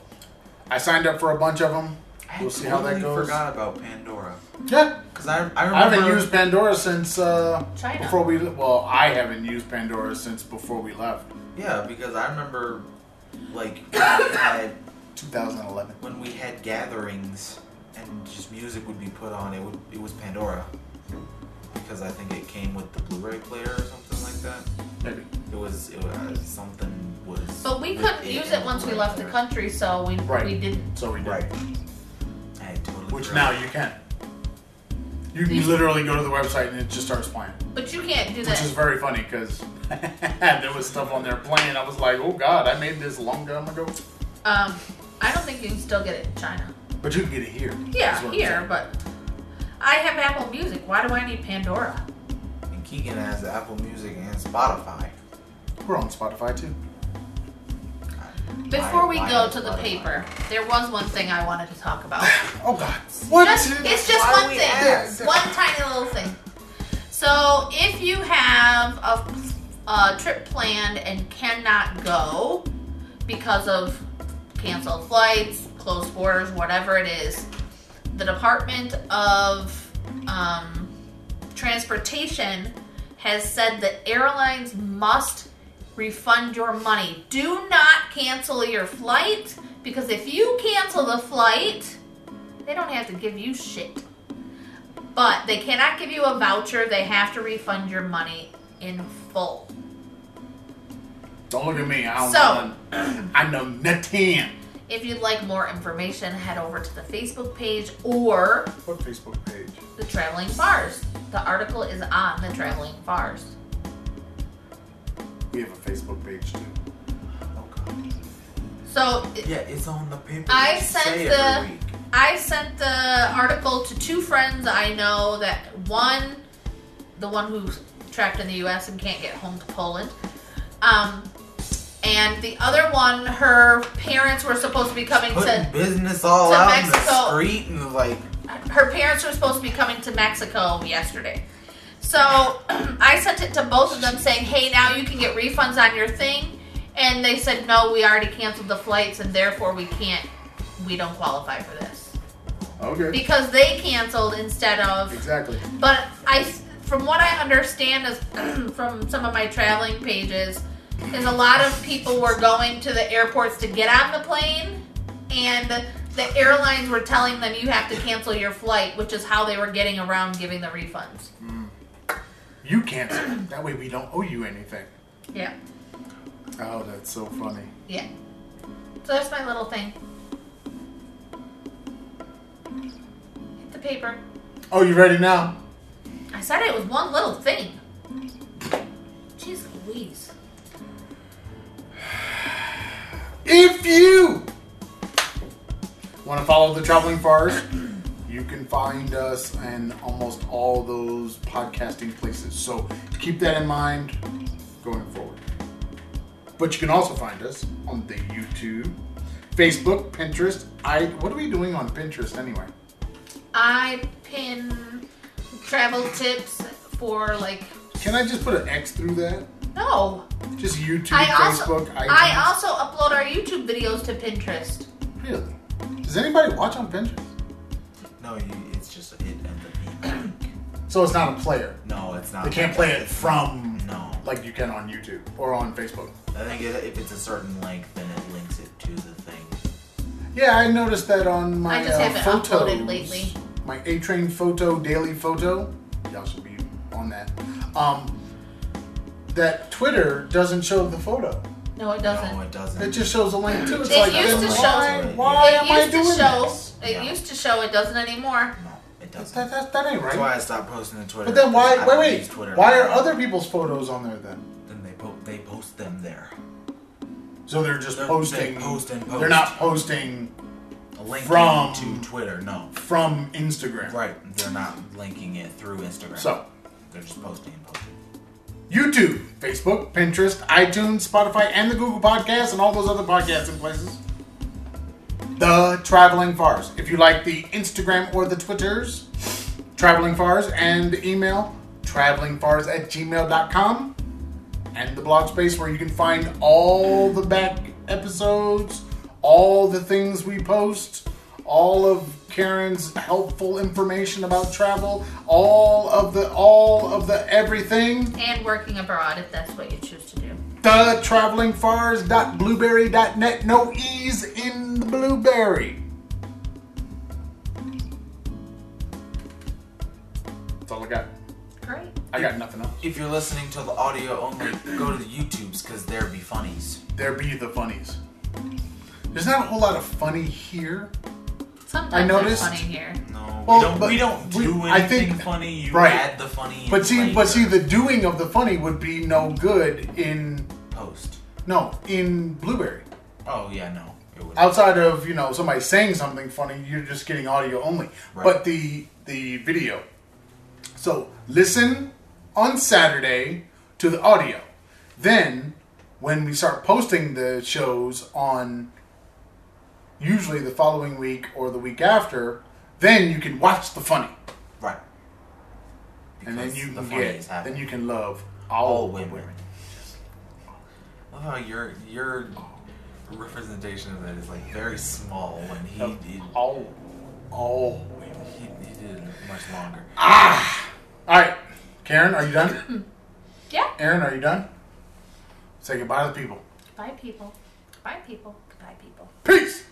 I signed up for a bunch of them. I We'll see how that totally goes. forgot about Pandora. Yeah, Cause I I remember. I haven't used Pandora since uh, China. before we. Well, I haven't used Pandora since before we left, Yeah, because I remember, like when we had 2011. when we had gatherings and just music would be put on. It would it was Pandora. Because I think it came with the Blu-ray player or something like that. Maybe. It was it was something was. But we with couldn't use it once we left the player. country, so we Right. we didn't. So we did. Right. I had totally. Which forgot. now you can. You can You- literally go to the website and it just starts playing. But you can't do that. Which is very funny because there was stuff on there playing. I was like, oh god, I made this a long time ago. Um, I don't think you can still get it in China. But you can get it here. Yeah, is what here, but I have Apple Music. Why do I need Pandora? And Keegan has Apple Music and Spotify. We're on Spotify too. Before we go to the paper, there was one thing I wanted to talk about. Oh god. What? Just, it's just why one thing. One tiny little thing. So, if you have a, a trip planned and cannot go because of canceled flights, closed borders, whatever it is, the Department of um, Transportation has said that airlines must refund your money. Do not cancel your flight because if you cancel the flight, they don't have to give you shit. But they cannot give you a voucher. They have to refund your money in full. Don't look at me. I don't So- know. I know nothing. If you'd like more information, head over to the Facebook page or What Facebook page? the Traveling Fars. The article is on the Traveling Fars. We have a Facebook page too. Oh god. So Yeah, it's on the paper. I sent the-. I sent the article to two friends I know that one, the one who's trapped in the U.S. and can't get home to Poland, um, and the other one, her parents were supposed to be coming to. business all to out in the Mexico. street and like Her parents were supposed to be coming to Mexico yesterday, So I sent it to both of them saying, hey, now you can get refunds on your thing. And they said, no, we already canceled the flights and therefore we can't, we don't qualify for this. Okay. Because they canceled instead of. Exactly. But I, from what I understand is from some of my traveling pages, is a lot of people were going to the airports to get on the plane, and the airlines were telling them you have to cancel your flight, which is how they were getting around giving the refunds. Hmm. You cancel. that way we don't owe you anything. Yeah, Oh, that's so funny. yeah. So that's my little thing. Hit the paper. Oh, you ready now? I said it was one little thing. Jeez Louise. If you want to follow the Traveling Fars, you can find us in almost all those podcasting places. So keep that in mind going forward. But you can also find us on the YouTube, Facebook, Pinterest. I what are we doing on Pinterest anyway? I pin travel tips for like Can I just put an X through that? no. Just YouTube, I Facebook, iTunes. I also upload our YouTube videos to Pinterest. really. Does anybody watch on Pinterest? So it's not a player. no, it's not. They can't play it from No, like you can on YouTube or on Facebook. I think if it's a certain length, then it links it to the thing. Yeah, I noticed that on my I just uh, haven't photos, uploaded lately. My A Train photo daily photo. Y'all should be on that. Um, that Twitter doesn't show the photo. No, it doesn't. No, it doesn't. It just shows a link to it. It's It like, used then to why, show- why it am I doing show. this? It Yeah. used to show. It doesn't anymore. It doesn't. That, that, that ain't right. That's why. I stopped posting to Twitter. But then why? Wait, wait. Twitter Why are other people's photos on there then? Then they po- they post them there. So they're just They're- posting. they post and They're not posting Linking From- to Twitter, no. from Instagram. Right, they're not linking it through Instagram. So they're just posting and posting. YouTube, Facebook, Pinterest, iTunes, Spotify, and the Google Podcasts, and all those other podcasts and places. The Traveling Fars. If you like the Instagram or the Twitters, Traveling Fars, and email, travelingfars at gmail.com, and the blog space where you can find all the back episodes, all the things we post, all of Karen's helpful information about travel, all of the all of the everything And working abroad, if that's what you choose to do. The travelingfars.blubrry.net. No E's in the blueberry. That's all I got. Great. I got nothing else. If you're listening to the audio only, go to the YouTubes because there be funnies. There be the funnies. There's not a whole lot of funny here. Sometimes I they're noticed- funny here. No, Well, we don't. but We don't we- do I anything think- funny. You right. add the funny. But in see, but see, the doing of the funny would be no good in post. no in blubrry. Oh yeah, no, it would. outside of you know somebody saying something funny you're just getting audio only Right. but the the video so listen on saturday to the audio then when we start posting the shows on usually the following week or the week after then you can watch the funny right. and then you the can get then you can love all all women. women Love how your your representation of that is like very small when he Of did. all all women He, he did much longer. ah all right karen are you done Yeah. aaron are you done say goodbye to the people Bye, people. Bye, people. Goodbye, people. Peace.